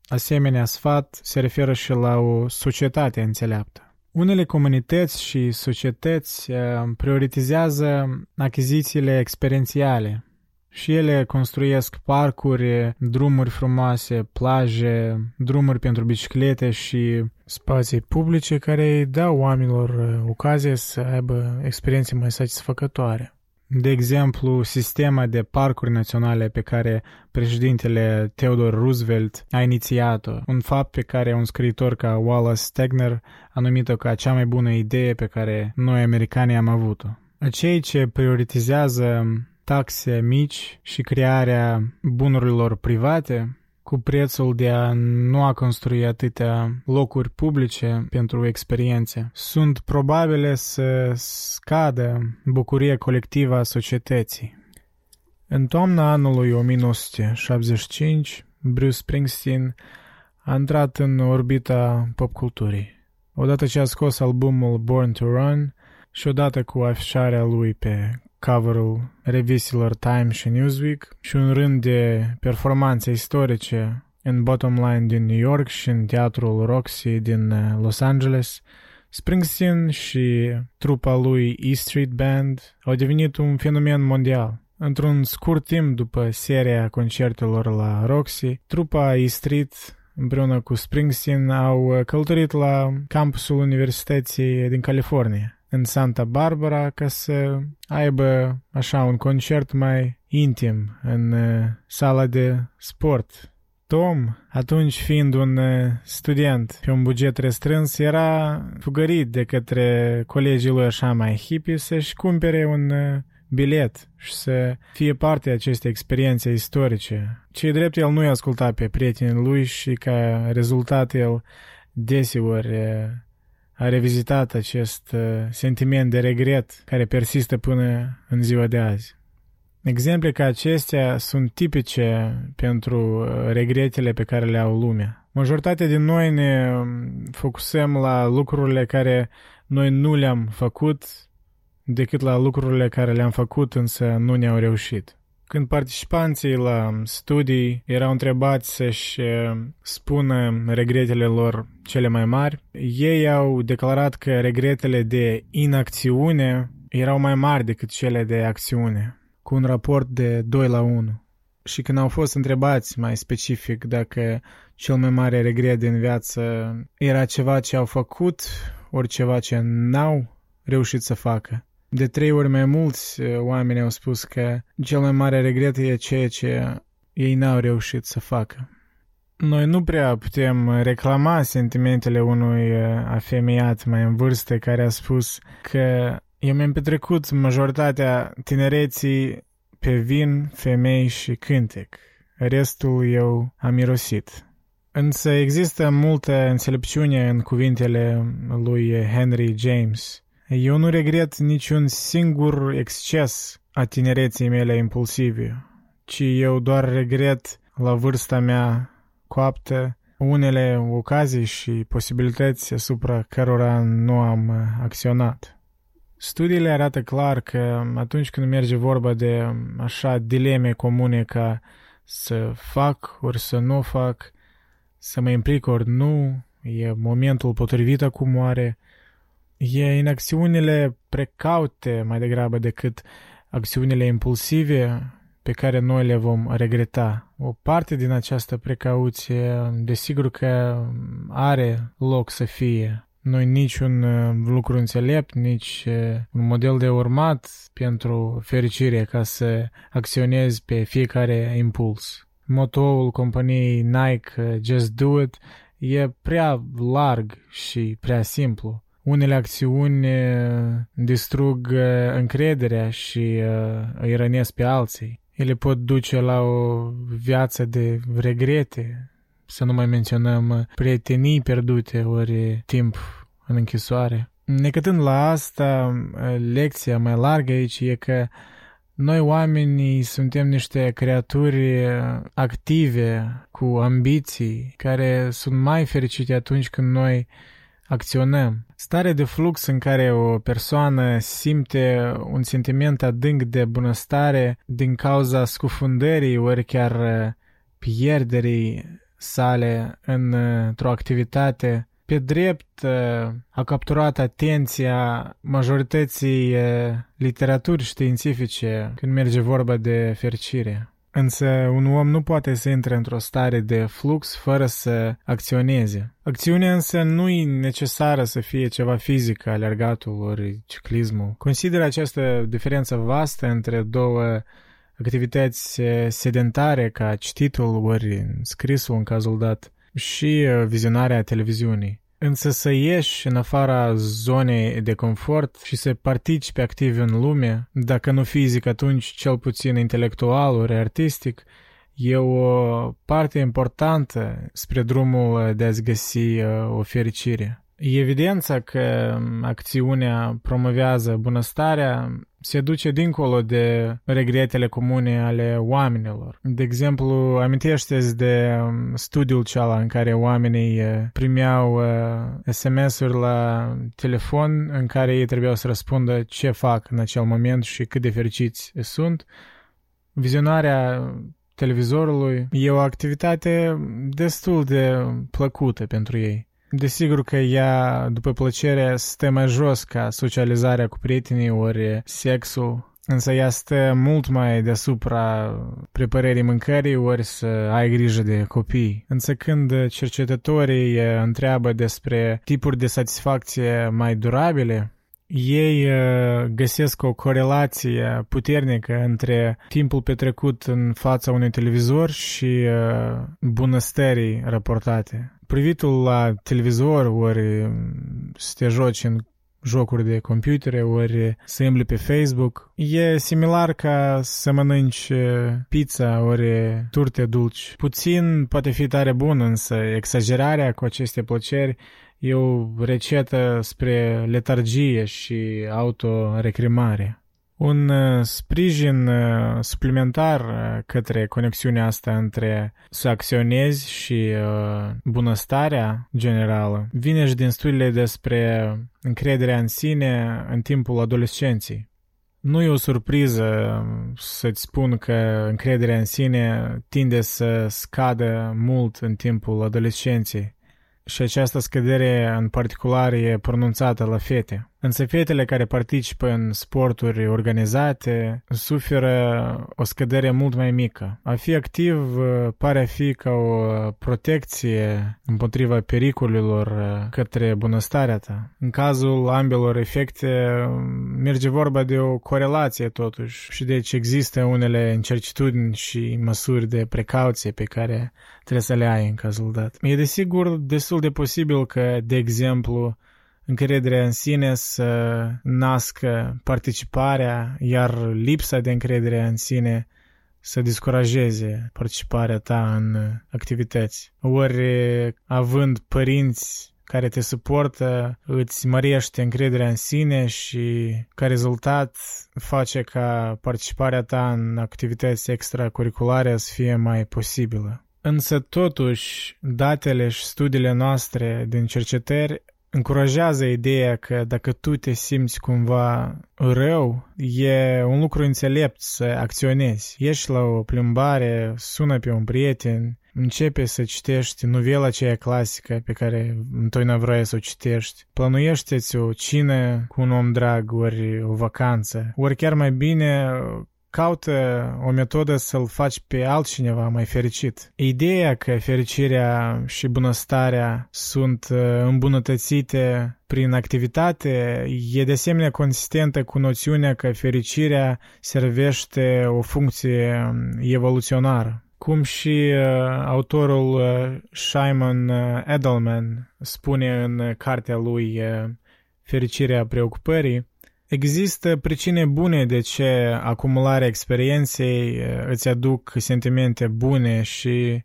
asemenea sfat se referă și la o societate înțeleaptă. Unele comunități și societăți prioritizează achizițiile experiențiale și ele construiesc parcuri, drumuri frumoase, plaje, drumuri pentru biciclete și spații publice care îi dau oamenilor ocazie să aibă experiențe mai satisfăcătoare. De exemplu, sistema de parcuri naționale pe care președintele Theodore Roosevelt a inițiat-o, un fapt pe care un scriitor ca Wallace Stegner a numit-o ca cea mai bună idee pe care noi americanii am avut-o. Cei ce prioritizează taxe mici și crearea bunurilor private cu prețul de a nu a construi atâtea locuri publice pentru experiențe, sunt probabile să scadă bucuria colectivă a societății. În toamna anului 1975, Bruce Springsteen a intrat în orbita popculturii. Odată ce a scos albumul Born to Run și odată cu afișarea lui pe coverul revisilor Time și Newsweek și un rând de performanțe istorice în Bottom Line din New York și în teatrul Roxy din uh, Los Angeles, Springsteen și trupa lui E Street Band au devenit un fenomen mondial. Într-un scurt timp după seria concertelor la Roxy, trupa E Street împreună cu Springsteen au călătorit la campusul Universității din California în Santa Barbara ca să aibă așa un concert mai intim în uh, sala de sport. Tom, atunci fiind un uh, student pe un buget restrâns, era fugărit de către colegii lui așa mai hippie să-și cumpere un uh, bilet și să fie parte a acestei experiențe istorice. Cei drept, el nu-i asculta pe prietenii lui și ca rezultat el deseori a revizitat acest uh, sentiment de regret care persistă până în ziua de azi. Exemple ca acestea sunt tipice pentru uh, regretele pe care le au lumea. Majoritatea din noi ne um, focusăm la lucrurile care noi nu le-am făcut decât la lucrurile care le-am făcut însă nu ne-au reușit. Când participanții la studii erau întrebați să-și eh, spună regretele lor cele mai mari, ei au declarat că regretele de inacțiune erau mai mari decât cele de acțiune, cu un raport de 2 la 1. Și când au fost întrebați mai specific dacă cel mai mare regret din viață era ceva ce au făcut, ori ceva ce n-au reușit să facă, de trei ori mai mulți uh, oameni au spus că cel mai mare regret e ceea ce ei n-au reușit să facă. Noi nu prea putem reclama sentimentele unui uh, afemeiat mai în vârstă care a spus că eu mi-am petrecut majoritatea tinereții pe vin, femei și cântec. Restul eu am mirosit. Însă există multă înțelepciune în cuvintele lui Henry James – eu nu regret niciun singur exces a tinereții mele impulsive, ci eu doar regret la vârsta mea coaptă unele ocazii și posibilități asupra cărora nu am acționat. Studiile arată clar că atunci când merge vorba de așa dileme comune ca să fac ori să nu fac, să mă implic ori nu, e momentul potrivit acum oare, E în acțiunile precaute mai degrabă decât acțiunile impulsive pe care noi le vom regreta. O parte din această precauție, desigur că are loc să fie, nu niciun uh, lucru înțelept, nici uh, un model de urmat pentru fericire ca să acționezi pe fiecare impuls. Motoul companiei Nike, uh, Just Do It, e prea larg și prea simplu. Unele acțiuni distrug încrederea și îi rănesc pe alții. Ele pot duce la o viață de regrete, să nu mai menționăm prietenii pierdute ori timp în închisoare. Necătând la asta, lecția mai largă aici e că noi oamenii suntem niște creaturi active, cu ambiții, care sunt mai fericite atunci când noi acționăm. Starea de flux în care o persoană simte un sentiment adânc de bunăstare din cauza scufundării ori chiar pierderii sale într-o activitate pe drept a capturat atenția majorității literaturi științifice când merge vorba de fericire. Însă un om nu poate să intre într-o stare de flux fără să acționeze. Acțiunea însă nu e necesară să fie ceva fizic, alergatul ori ciclismul. Consider această diferență vastă între două activități sedentare ca cititul ori scrisul în cazul dat și uh, vizionarea televiziunii. Însă să ieși în afara zonei de confort și să participi activ în lume, dacă nu fizic, atunci cel puțin intelectual ori artistic, e o parte importantă spre drumul de a-ți găsi uh, o fericire. Evidența că acțiunea promovează bunăstarea se duce dincolo de regretele comune ale oamenilor. De exemplu, amintește de studiul cealaltă în care oamenii primeau SMS-uri la telefon în care ei trebuiau să răspundă ce fac în acel moment și cât de fericiți sunt. Vizionarea televizorului e o activitate destul de plăcută pentru ei. Desigur că ea, după plăcere, stă mai jos ca socializarea cu prietenii ori sexul, însă ea stă mult mai deasupra preparării mâncării ori să ai grijă de copii. Însă când cercetătorii întreabă despre tipuri de satisfacție mai durabile, ei găsesc o corelație puternică între timpul petrecut în fața unui televizor și bunăstării raportate privitul la televizor, ori să te joci în jocuri de computere, ori să îmbli pe Facebook. E similar ca să mănânci pizza ori turte dulci. Puțin poate fi tare bun, însă exagerarea cu aceste plăceri e o recetă spre letargie și autorecrimare. Un uh, sprijin uh, suplimentar uh, către conexiunea asta între să acționezi și bunăstarea generală vine și din studiile despre încrederea în sine în timpul adolescenței. Nu e o surpriză să-ți spun că încrederea în sine tinde să scadă mult în timpul adolescenței și această scădere în particular e pronunțată la fete. Însă fetele care participă în sporturi organizate suferă o scădere mult mai mică. A fi activ uh, pare a fi ca o protecție împotriva pericolelor uh, către bunăstarea ta. În cazul ambelor efecte merge vorba de o corelație totuși și deci există unele încercitudini și măsuri de precauție pe care trebuie să le ai în cazul dat. E desigur destul de posibil că, de exemplu, încrederea în sine să nască participarea, iar lipsa de încredere în sine să descurajeze participarea ta în activități. Ori având părinți care te suportă, îți mărește încrederea în sine și ca rezultat face ca participarea ta în activități extracurriculare să fie mai posibilă. Însă totuși, datele și studiile noastre din cercetări încurajează ideea că dacă tu te simți cumva rău, e un lucru înțelept să acționezi. Ieși la o plimbare, sună pe un prieten, începe să citești novela aceea clasică pe care întotdeauna vrei să o citești. Planuiește-ți o cină cu un om drag, ori o vacanță. Ori chiar mai bine caută o metodă să-l faci pe altcineva mai fericit. Ideea că fericirea și bunăstarea sunt uh, îmbunătățite prin activitate e de asemenea consistentă cu noțiunea că fericirea servește o funcție um, evoluționară. Cum și uh, autorul uh, Simon uh, Edelman spune în cartea lui uh, Fericirea preocupării, Există pricine bune de ce acumularea experienței uh, îți aduc sentimente bune și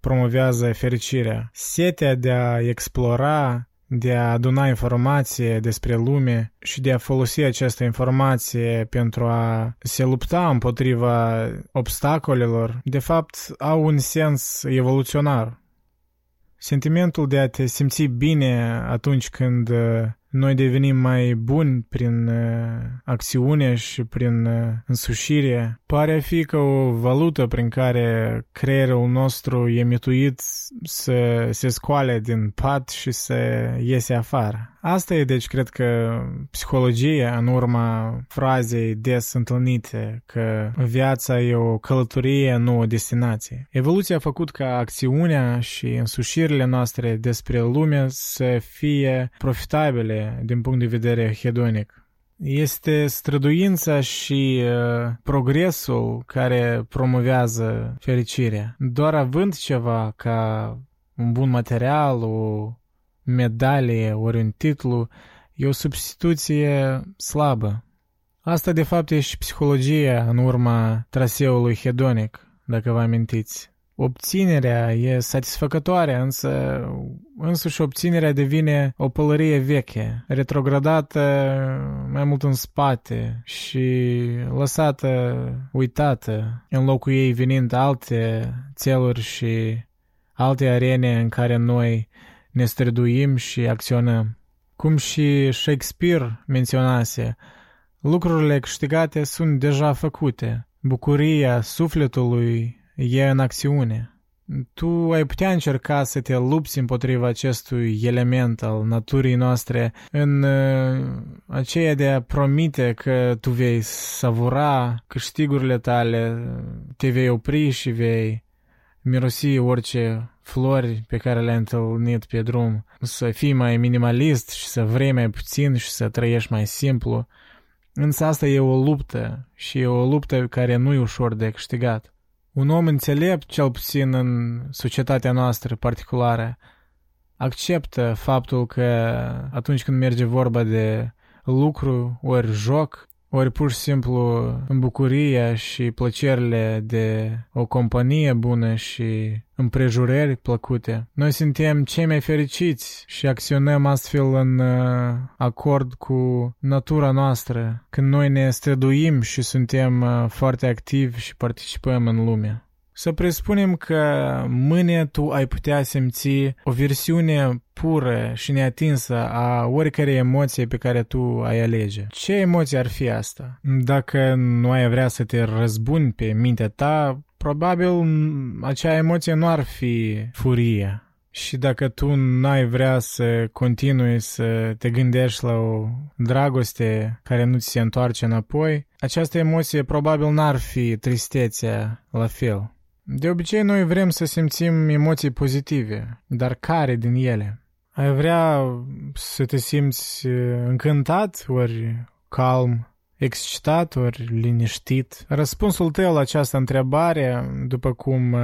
promovează fericirea. Setea de a explora, de a aduna informație despre lume și de a folosi această informație pentru a se lupta împotriva obstacolelor, de fapt au un sens evoluționar. Sentimentul de a te simți bine atunci când uh, noi devenim mai buni prin uh, acțiune și prin uh, însușire, pare a fi ca o valută prin care creierul nostru e mituit să se scoale din pat și să iese afară. Asta e, deci, cred că psihologia în urma frazei des întâlnite că viața e o călătorie, nu o destinație. Evoluția a făcut ca acțiunea și însușirile noastre despre lume să fie profitabile din punct de vedere hedonic. Este străduința și uh, progresul care promovează fericirea. Doar având ceva ca un bun material, o medalie ori un titlu, e o substituție slabă. Asta de fapt e și psihologia în urma traseului hedonic, dacă vă amintiți. Obținerea e satisfăcătoare, însă însuși obținerea devine o pălărie veche, retrogradată mai mult în spate și lăsată uitată, în locul ei venind alte țeluri și alte arene în care noi ne străduim și acționăm. Cum și Shakespeare menționase, lucrurile câștigate sunt deja făcute. Bucuria sufletului e în acțiune. Tu ai putea încerca să te lupți împotriva acestui element al naturii noastre în uh, aceea de a promite că tu vei savura câștigurile tale, te vei opri și vei mirosi orice flori pe care le-ai întâlnit pe drum, să fii mai minimalist și să vrei mai puțin și să trăiești mai simplu. Însă asta e o luptă și e o luptă care nu e ușor de câștigat. Un om înțelept, cel puțin în societatea noastră particulară, acceptă faptul că atunci când merge vorba de lucru ori joc, ori pur și simplu în bucuria și plăcerile de o companie bună și împrejurări plăcute. Noi suntem cei mai fericiți și acționăm astfel în uh, acord cu natura noastră, când noi ne străduim și suntem uh, foarte activi și participăm în lume. Să presupunem că mâine tu ai putea simți o versiune pură și neatinsă a oricărei emoție pe care tu ai alege. Ce emoție ar fi asta? Dacă nu ai vrea să te răzbuni pe mintea ta, probabil acea emoție nu ar fi furie. Și dacă tu n-ai vrea să continui să te gândești la o dragoste care nu ți se întoarce înapoi, această emoție probabil n-ar fi tristețea la fel. De obicei, noi vrem să simțim emoții pozitive, dar care din ele? Ai vrea să te simți încântat, ori calm, excitat, ori liniștit? Răspunsul tău la această întrebare, după cum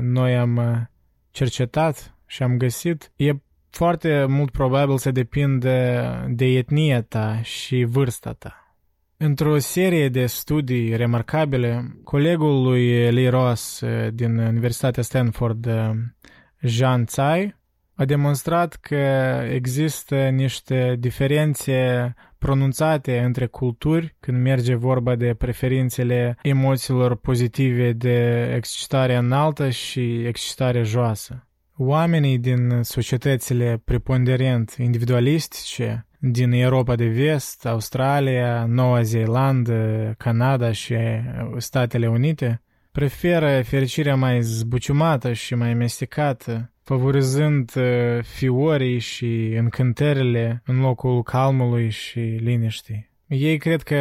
noi am cercetat și am găsit, e foarte mult probabil să depinde de etnia ta și vârsta ta. Într-o serie de studii remarcabile, colegul lui Lee Ross eh, din Universitatea Stanford, eh, Jean Tsai, a demonstrat că există niște diferențe pronunțate între culturi când merge vorba de preferințele emoțiilor pozitive de excitare înaltă și excitare joasă. Oamenii din societățile preponderent individualistice din Europa de Vest, Australia, Noua Zeelandă, Canada și Statele Unite, preferă fericirea mai zbuciumată și mai amestecată, favorizând fiorii și încântările în locul calmului și liniștii. Ei cred că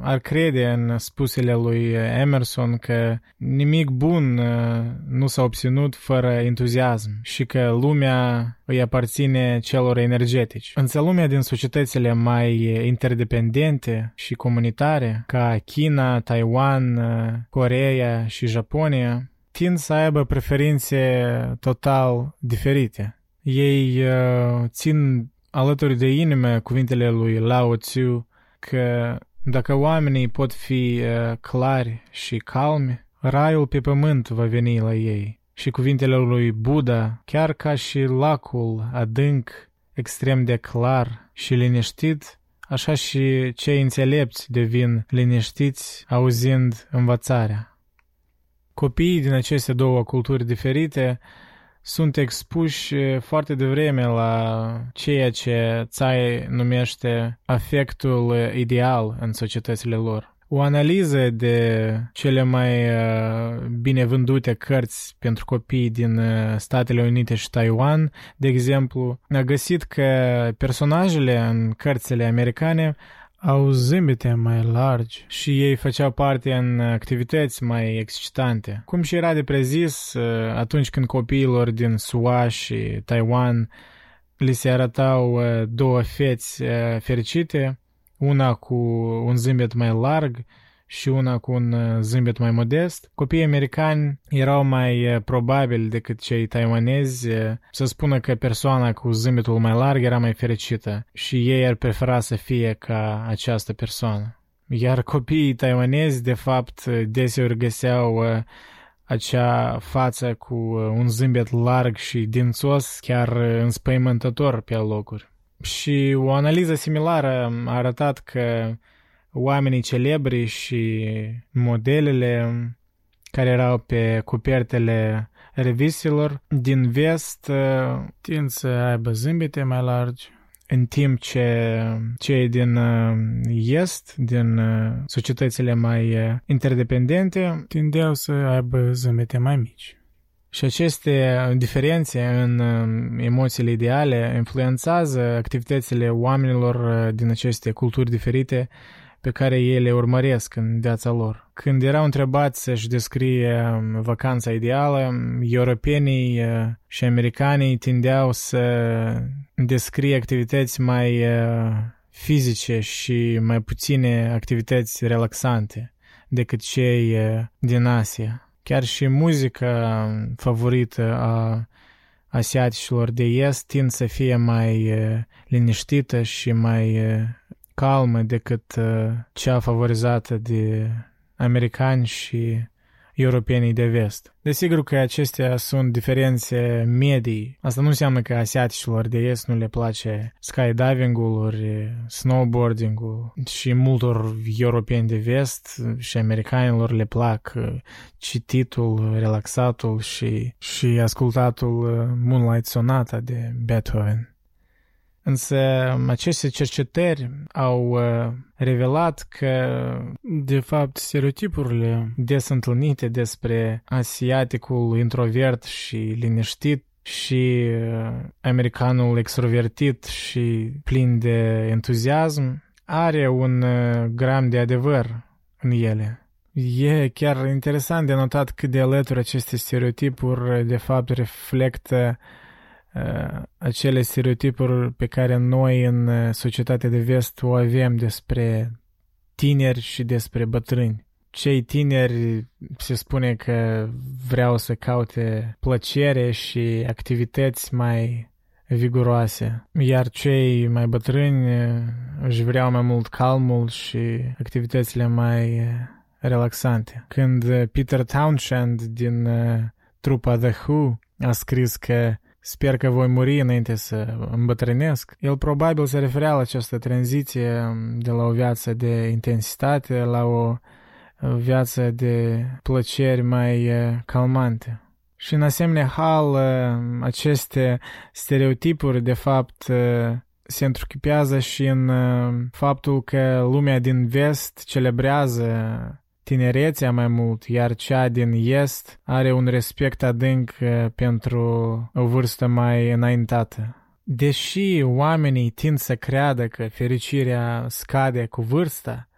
ar crede în spusele lui Emerson că nimic bun uh, nu s-a obținut fără entuziasm și că lumea îi aparține celor energetici. Însă lumea din societățile mai interdependente și comunitare, ca China, Taiwan, uh, Coreea și Japonia, tind să aibă preferințe total diferite. Ei uh, țin alături de inimă cuvintele lui Lao Tzu că dacă oamenii pot fi uh, clari și calmi, raiul pe pământ va veni la ei. Și cuvintele lui Buddha, chiar ca și lacul adânc, extrem de clar și liniștit, așa și cei înțelepți devin liniștiți auzind învățarea. Copiii din aceste două culturi diferite sunt expuși foarte devreme la ceea ce Tsai numește afectul ideal în societățile lor. O analiză de cele mai bine vândute cărți pentru copii din Statele Unite și Taiwan, de exemplu, a găsit că personajele în cărțile americane au zâmbete mai largi și ei făceau parte în activități mai excitante. Cum și era de prezis, uh, atunci când copiilor din SUA și Taiwan li se arătau uh, două feți uh, fericite, una cu un zâmbet mai larg și una cu un uh, zâmbet mai modest. Copiii americani erau mai uh, probabili decât cei taiwanezi uh, să spună că persoana cu zâmbetul mai larg era mai fericită și ei ar prefera să fie ca această persoană. Iar copiii taiwanezi, de fapt, deseori găseau acea față cu un zâmbet larg și dințos, chiar înspăimântător pe locuri. Și o analiză similară a arătat că oamenii celebri și modelele care erau pe cupertele revistelor din vest uh, tind să aibă zâmbete mai largi, în timp ce cei din uh, est, din uh, societățile mai interdependente, tindeau să aibă zâmbete mai mici. Și aceste diferențe în emoțiile ideale influențează activitățile oamenilor din aceste culturi diferite pe care ei le urmăresc în viața lor. Când erau întrebați să-și descrie um, vacanța ideală, europenii uh, și americanii tindeau să descrie activități mai uh, fizice și mai puține activități relaxante decât cei uh, din Asia. Chiar și muzica um, favorită a asiaticilor de est tind să fie mai liniștită și mai calmă decât uh, cea favorizată de americani și europenii de vest. Desigur că acestea sunt diferențe medii. Asta nu înseamnă că asiaticilor de est nu le place skydiving-ul ori snowboarding-ul și multor europeni de vest și americanilor le plac uh, cititul, relaxatul și, și ascultatul uh, Moonlight Sonata de Beethoven. Însă aceste cercetări au uh, revelat că, de fapt, stereotipurile des întâlnite despre asiaticul introvert și liniștit și uh, americanul extrovertit și plin de entuziasm are un uh, gram de adevăr în ele. E chiar interesant de notat cât de alături aceste stereotipuri de fapt reflectă Uh, acele stereotipuri pe care noi în uh, societatea de vest o avem despre tineri și despre bătrâni. Cei tineri se spune că vreau să caute plăcere și activități mai viguroase, iar cei mai bătrâni uh, își vreau mai mult calmul și activitățile mai relaxante. Când Peter Townshend din trupa The Who a scris că Sper că voi muri înainte să îmbătrânesc. El probabil se referea la această tranziție de la o viață de intensitate la o viață de plăceri mai calmante. Și în asemenea hal, aceste stereotipuri, de fapt, se întruchipează și în faptul că lumea din vest celebrează tinerețea mai mult, iar cea din est are un respect adânc uh, pentru o vârstă mai înaintată. deși oamenii tind să creadă că fericirea scade cu vârsta,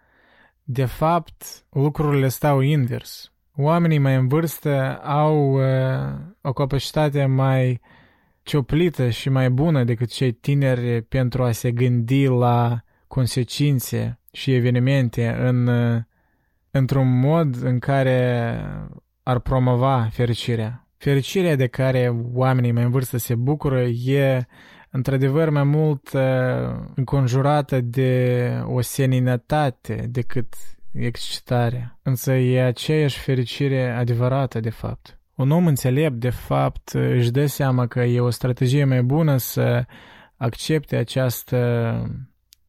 de fapt lucrurile stau invers. Oamenii mai în vârstă au uh, o capacitate mai cioplită și mai bună decât cei tineri pentru a se gândi la consecințe și evenimente în, uh, într-un mod în care ar promova fericirea. Fericirea de care oamenii mai în vârstă se bucură e într-adevăr mai mult uh, înconjurată de o seninătate decât excitare. Însă e aceeași fericire adevărată, de fapt. Un om înțelept, de fapt, își dă seama că e o strategie mai bună să accepte această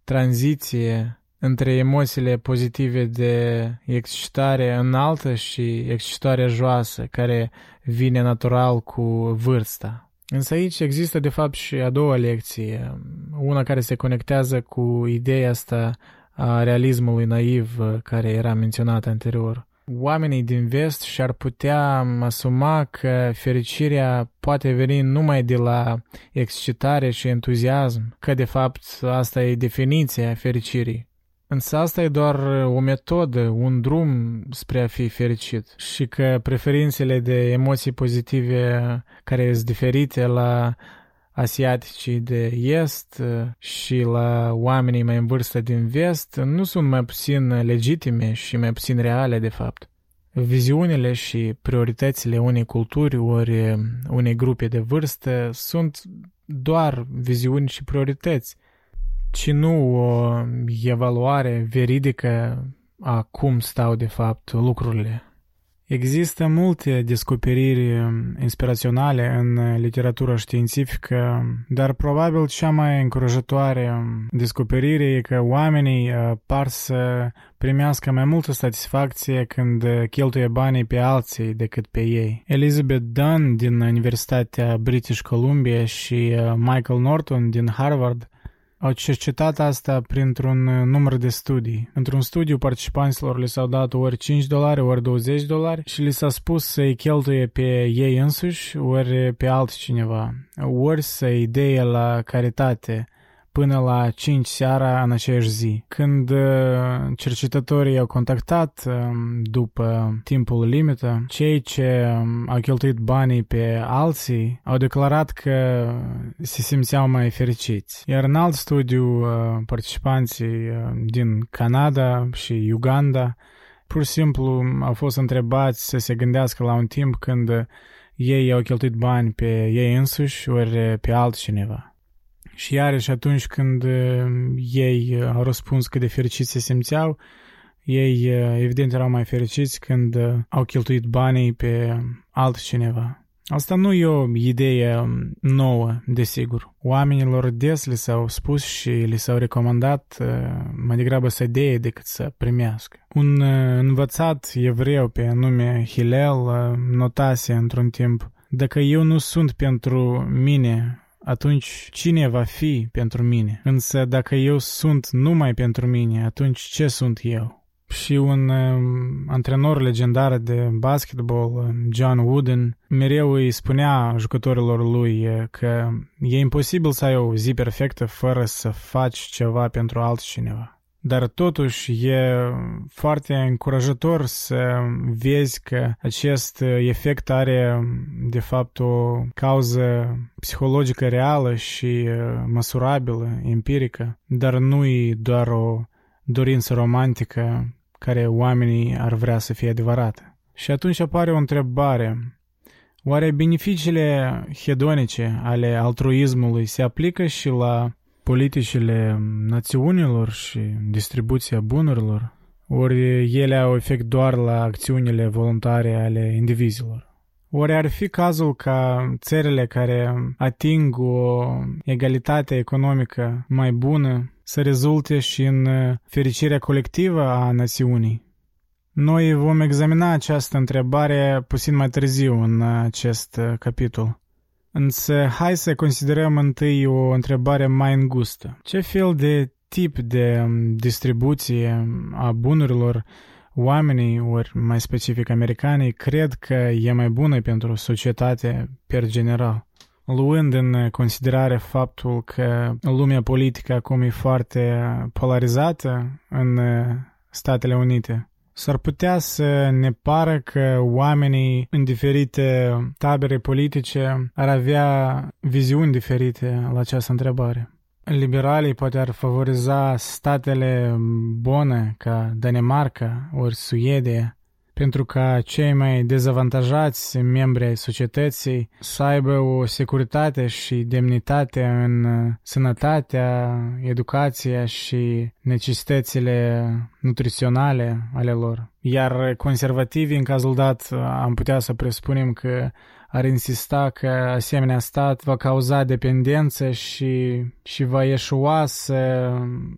tranziție între emoțiile pozitive de excitare înaltă și excitarea joasă, care vine natural cu vârsta. Însă aici există de fapt și a doua lecție, una care se conectează cu ideea asta a realismului naiv care era menționat anterior. Oamenii din vest și-ar putea asuma că fericirea poate veni numai de la excitare și entuziasm, că de fapt asta e definiția fericirii. Însă asta e doar o metodă, un drum spre a fi fericit și că preferințele de emoții pozitive care sunt diferite la asiaticii de est și la oamenii mai în vârstă din vest nu sunt mai puțin legitime și mai puțin reale de fapt. Viziunile și prioritățile unei culturi ori unei grupe de vârstă sunt doar viziuni și priorități ci nu o evaluare veridică a cum stau de fapt lucrurile. Există multe descoperiri inspiraționale în literatura științifică, dar probabil cea mai încurajatoare descoperire e că oamenii uh, par să primească mai multă satisfacție când cheltuie banii pe alții decât pe ei. Elizabeth Dunn din Universitatea British Columbia și uh, Michael Norton din Harvard au cercetat asta printr-un uh, număr de studii. Într-un studiu, participanților le s-au dat ori 5 dolari, ori 20 dolari și li s-a spus să-i cheltuie pe ei însuși, ori pe altcineva, ori să-i dea la caritate până la 5 seara în aceeași zi. Când uh, cercetătorii au contactat um, după timpul limită, cei ce um, au cheltuit banii pe alții au declarat că se simțeau mai fericiți. Iar în alt studiu, uh, participanții uh, din Canada și Uganda pur și simplu au fost întrebați să se gândească la un timp când ei au cheltuit bani pe ei însuși ori pe altcineva. Și iarăși atunci când uh, ei uh, au răspuns cât de fericiți se simțeau, ei uh, evident erau mai fericiți când au cheltuit banii pe altcineva. Asta nu e o idee um, nouă, desigur. Oamenilor des li s-au spus și li s-au recomandat mai degrabă să dea decât să primească. Un învățat evreu pe nume Hillel notase într-un timp Dacă eu nu sunt pentru mine atunci cine va fi pentru mine? Însă dacă eu sunt numai pentru mine, atunci ce sunt eu? Și un uh, antrenor legendar de basketball, John Wooden, mereu îi spunea jucătorilor lui că e imposibil să ai o zi perfectă fără să faci ceva pentru altcineva. Dar totuși e foarte încurajator să vezi că acest efect are de fapt o cauză psihologică reală și măsurabilă, empirică, dar nu e doar o dorință romantică care oamenii ar vrea să fie adevărată. Și atunci apare o întrebare. Oare beneficiile hedonice ale altruismului se aplică și la politicile națiunilor și distribuția bunurilor, ori ele au efect doar la acțiunile voluntare ale indivizilor. Ori ar fi cazul ca țările care ating o egalitate economică mai bună să rezulte și în fericirea colectivă a națiunii? Noi vom examina această întrebare puțin mai târziu în acest capitol. Însă hai să considerăm întâi o întrebare mai îngustă. Ce fel de tip de um, distribuție a bunurilor oamenii, ori mai specific americanii, cred că e mai bună pentru societate per general? luând în considerare faptul că lumea politică acum e foarte polarizată în Statele Unite, S-ar putea să ne pară că oamenii în diferite tabere politice ar avea viziuni diferite la această întrebare. Liberalii poate ar favoriza statele bune ca Danemarca ori Suedia, pentru ca cei mai dezavantajați membri ai societății să aibă o securitate și demnitate în sănătatea, educația și necesitățile nutriționale ale lor. Iar conservativii, în cazul dat, am putea să presupunem că ar insista că asemenea stat va cauza dependență și, și va eșua să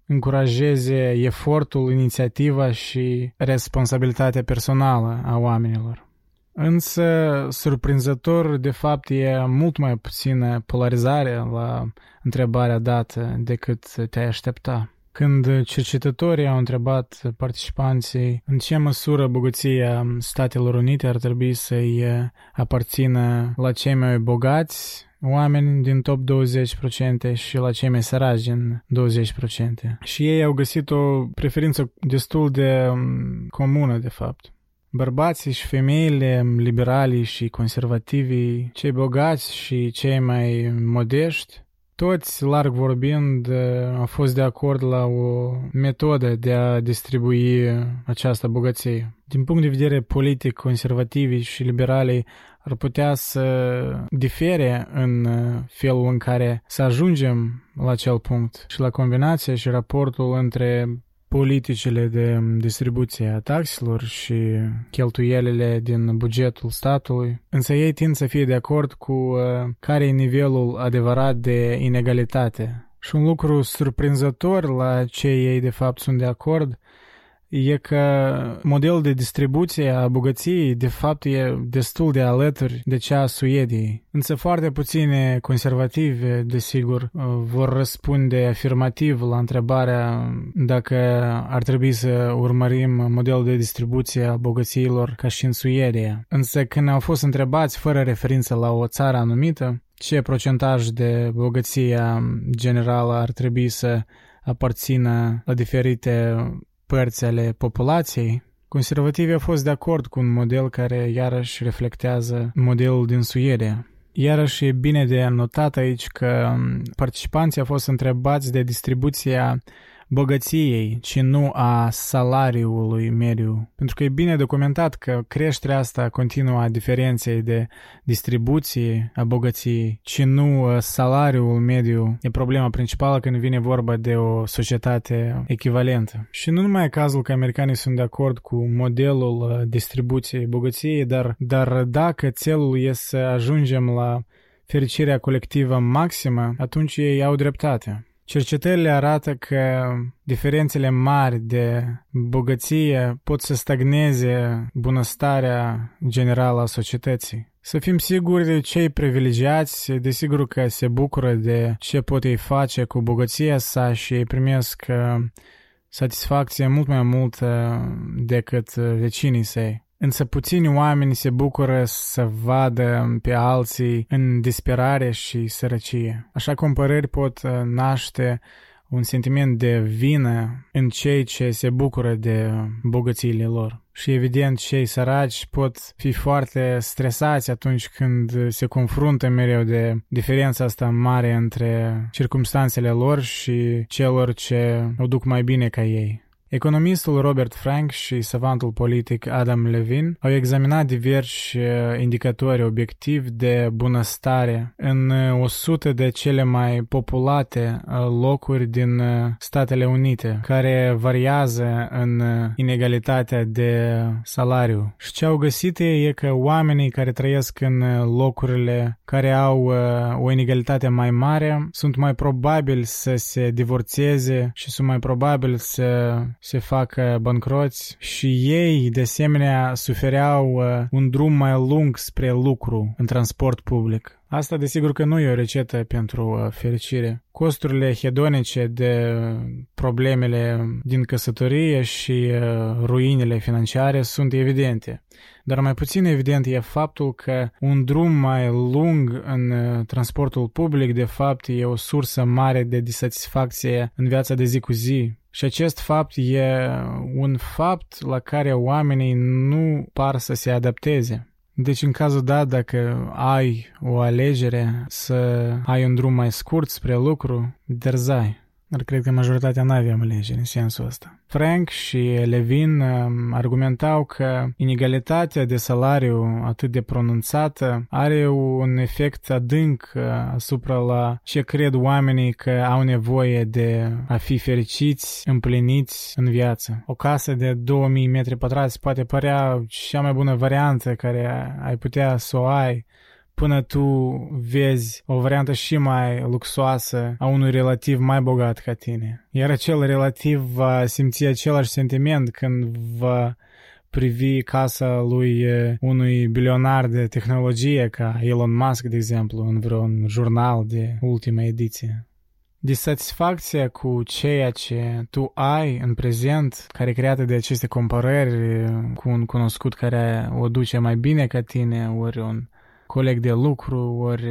încurajeze efortul, inițiativa și responsabilitatea personală a oamenilor. Însă, surprinzător, de fapt, e mult mai puțină polarizare la întrebarea dată decât te-ai aștepta. Când cercetătorii au întrebat participanții în ce măsură bogăția Statelor Unite ar trebui să-i aparțină la cei mai bogați oameni din top 20% și la cei mai săraci din 20%. Și ei au găsit o preferință destul de um, comună, de fapt. Bărbații și femeile, liberalii și conservativii, cei bogați și cei mai modești, toți, larg vorbind, au fost de acord la o metodă de a distribui această bogăție. Din punct de vedere politic, conservativii și liberalii ar putea să difere în felul în care să ajungem la acel punct și la combinația și raportul între politicile de distribuție a taxelor și cheltuielile din bugetul statului, însă ei tind să fie de acord cu uh, care e nivelul adevărat de inegalitate. Și un lucru surprinzător la ce ei de fapt sunt de acord e că modelul de distribuție a bogăției de fapt e destul de alături de cea a Suediei. Însă foarte puține conservativi, desigur, vor răspunde afirmativ la întrebarea dacă ar trebui să urmărim modelul de distribuție a bogățiilor ca și în Suedia. Însă când au fost întrebați fără referință la o țară anumită, ce procentaj de bogăția generală ar trebui să aparțină la diferite părți ale populației, conservativii au fost de acord cu un model care iarăși reflectează modelul din Suedia. Iarăși e bine de notat aici că participanții au fost întrebați de distribuția bogăției, ci nu a salariului mediu. Pentru că e bine documentat că creșterea asta continuă a diferenței de distribuție a bogăției, ci nu uh, salariul mediu e problema principală când vine vorba de o societate echivalentă. Și nu numai cazul că americanii sunt de acord cu modelul uh, distribuției bogăției, dar, dar dacă țelul e să ajungem la fericirea colectivă maximă, atunci ei au dreptate. Cercetările arată că diferențele mari de bogăție pot să stagneze bunăstarea generală a societății. Să fim siguri de cei privilegiați, desigur că se bucură de ce pot ei face cu bogăția sa și ei primesc uh, satisfacție mult mai multă decât vecinii săi. Însă puțini oameni se bucură să vadă pe alții în disperare și sărăcie. Așa comparări pot uh, naște un sentiment de vină în cei ce se bucură de bogățiile lor. Și evident, cei săraci pot fi foarte stresați atunci când se confruntă mereu de diferența asta mare între circumstanțele lor și celor ce o duc mai bine ca ei. Economistul Robert Frank și savantul politic Adam Levin au examinat diversi uh, indicatori obiectivi de bunăstare în 100 uh, de cele mai populate uh, locuri din Statele Unite, care variază în inegalitatea de salariu. Și ce au găsit e că oamenii care trăiesc în locurile care au o inegalitate mai mare sunt mai probabili să se divorțeze și sunt mai probabili să se facă bancroți și ei, de asemenea, sufereau uh, un drum mai lung spre lucru în transport public. Asta desigur că nu e o rețetă pentru uh, fericire. Costurile hedonice de problemele din căsătorie și uh, ruinele financiare sunt evidente. Dar mai puțin evident e faptul că un drum mai lung în uh, transportul public de fapt e o sursă mare de disatisfacție în viața de zi cu zi. Și acest fapt e un fapt la care oamenii nu par să se adapteze. Deci în cazul dat, dacă ai o alegere să ai un drum mai scurt spre lucru, derzai. Dar cred că majoritatea nu aveam alegeri în sensul ăsta. Frank și Levin um, argumentau că inegalitatea de salariu atât de pronunțată are un efect adânc uh, asupra la ce cred oamenii că au nevoie de a fi fericiți, împliniți în viață. O casă de 2000 metri pătrați poate părea cea mai bună variantă care ai putea să o ai până tu vezi o variantă și mai luxoasă a unui relativ mai bogat ca tine. Iar acel relativ va simți același sentiment când va privi casa lui unui bilionar de tehnologie ca Elon Musk, de exemplu, în vreun jurnal de ultima ediție. Disatisfacția cu ceea ce tu ai în prezent, care e creată de aceste comparări cu un cunoscut care o duce mai bine ca tine, ori un coleg de lucru ori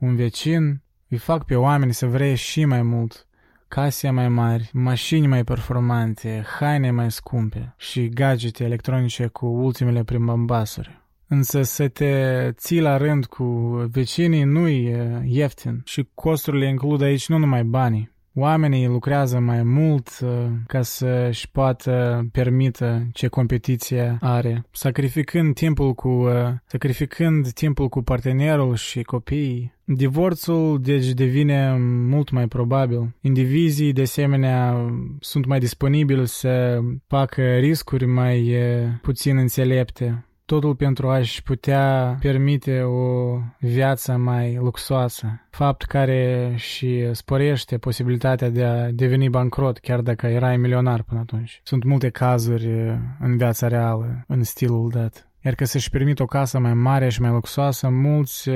un vecin, îi fac pe oameni să vrea și mai mult, case mai mari, mașini mai performante, haine mai scumpe și gadgete electronice cu ultimele primambasuri. Însă să te ții la rând cu vecinii nu e ieftin și costurile includ aici nu numai banii, Oamenii lucrează mai mult uh, ca să-și poată permită ce competiție are, sacrificând timpul cu, uh, sacrificând timpul cu partenerul și copiii. Divorțul deci devine mult mai probabil. Indivizii de asemenea sunt mai disponibili să facă riscuri mai uh, puțin înțelepte totul pentru a-și putea permite o viață mai luxoasă, fapt care și sporește posibilitatea de a deveni bancrot chiar dacă erai milionar până atunci. Sunt multe cazuri în viața reală, în stilul dat. Iar că să-și permit o casă mai mare și mai luxoasă, mulți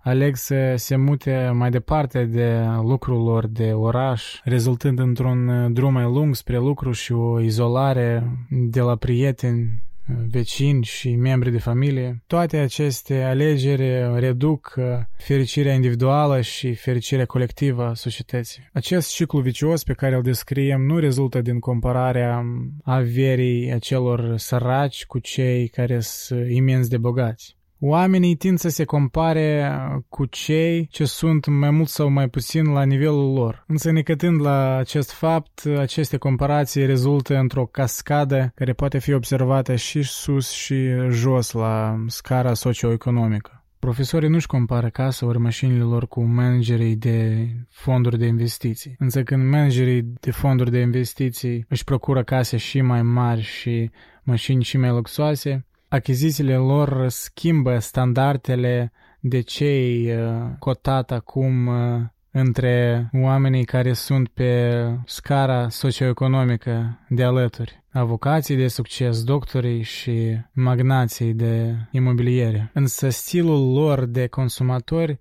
aleg să se mute mai departe de lucrul lor de oraș, rezultând într-un drum mai lung spre lucru și o izolare de la prieteni vecini și membri de familie. Toate aceste alegeri reduc uh, fericirea individuală și fericirea colectivă a societății. Acest ciclu vicios pe care îl descriem nu rezultă din compararea averii acelor săraci cu cei care sunt imens de bogați. Oamenii tind să se compare cu cei ce sunt mai mult sau mai puțin la nivelul lor. Însă necătând la acest fapt, aceste comparații rezultă într-o cascadă care poate fi observată și sus și jos la scara socioeconomică. Profesorii nu-și compară casa ori mașinile lor cu managerii de fonduri de investiții. Însă când managerii de fonduri de investiții își procură case și mai mari și mașini și mai luxoase, achizițiile lor schimbă standardele de cei uh, cotat acum uh, între oamenii care sunt pe scara socioeconomică de alături, avocații de succes, doctorii și magnații de imobiliere. Însă stilul lor de consumatori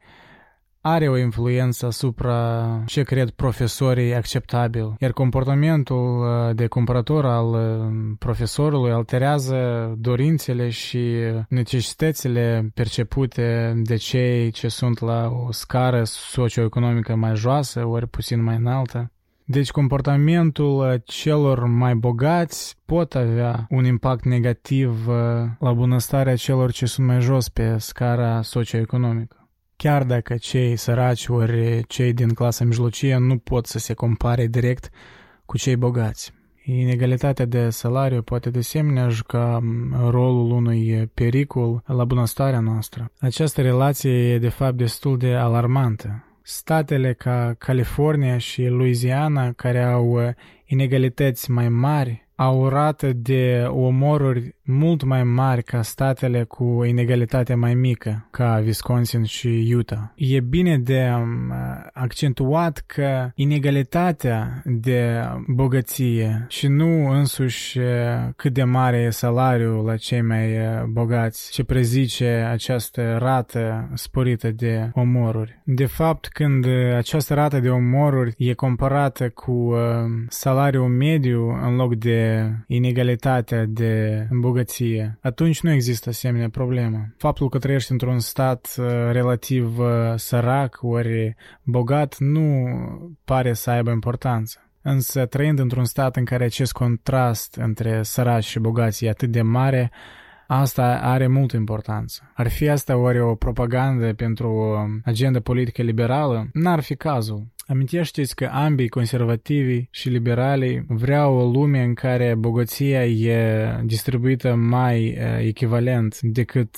are o influență asupra ce cred profesorii acceptabil, iar comportamentul uh, de cumpărător al uh, profesorului alterează dorințele și necesitățile percepute de cei ce sunt la o scară socioeconomică mai joasă, ori puțin mai înaltă. Deci comportamentul celor mai bogați pot avea un impact negativ uh, la bunăstarea celor ce sunt mai jos pe scara socioeconomică chiar dacă cei săraci ori cei din clasa mijlocie nu pot să se compare direct cu cei bogați. Inegalitatea de salariu poate de asemenea juca rolul unui pericol la bunăstarea noastră. Această relație e de fapt destul de alarmantă. Statele ca California și Louisiana, care au inegalități mai mari, au rată de omoruri mult mai mari ca statele cu inegalitate mai mică, ca Wisconsin și Utah. E bine de um, accentuat că inegalitatea de bogăție și nu însuși uh, cât de mare e salariul la cei mai uh, bogați, ce prezice această rată sporită de omoruri. De fapt, când această rată de omoruri e comparată cu uh, salariul mediu în loc de inegalitatea de bogăție, atunci nu există asemenea problemă. Faptul că trăiești într-un stat uh, relativ uh, sărac ori bogat nu pare să aibă importanță. Însă, trăind într-un stat în care acest contrast între săraci și bogați e atât de mare, asta are multă importanță. Ar fi asta oare o propagandă pentru o agenda politică liberală? N-ar fi cazul. Amintește-ți că ambii conservativi și liberalii vreau o lume în care bogăția e distribuită mai echivalent decât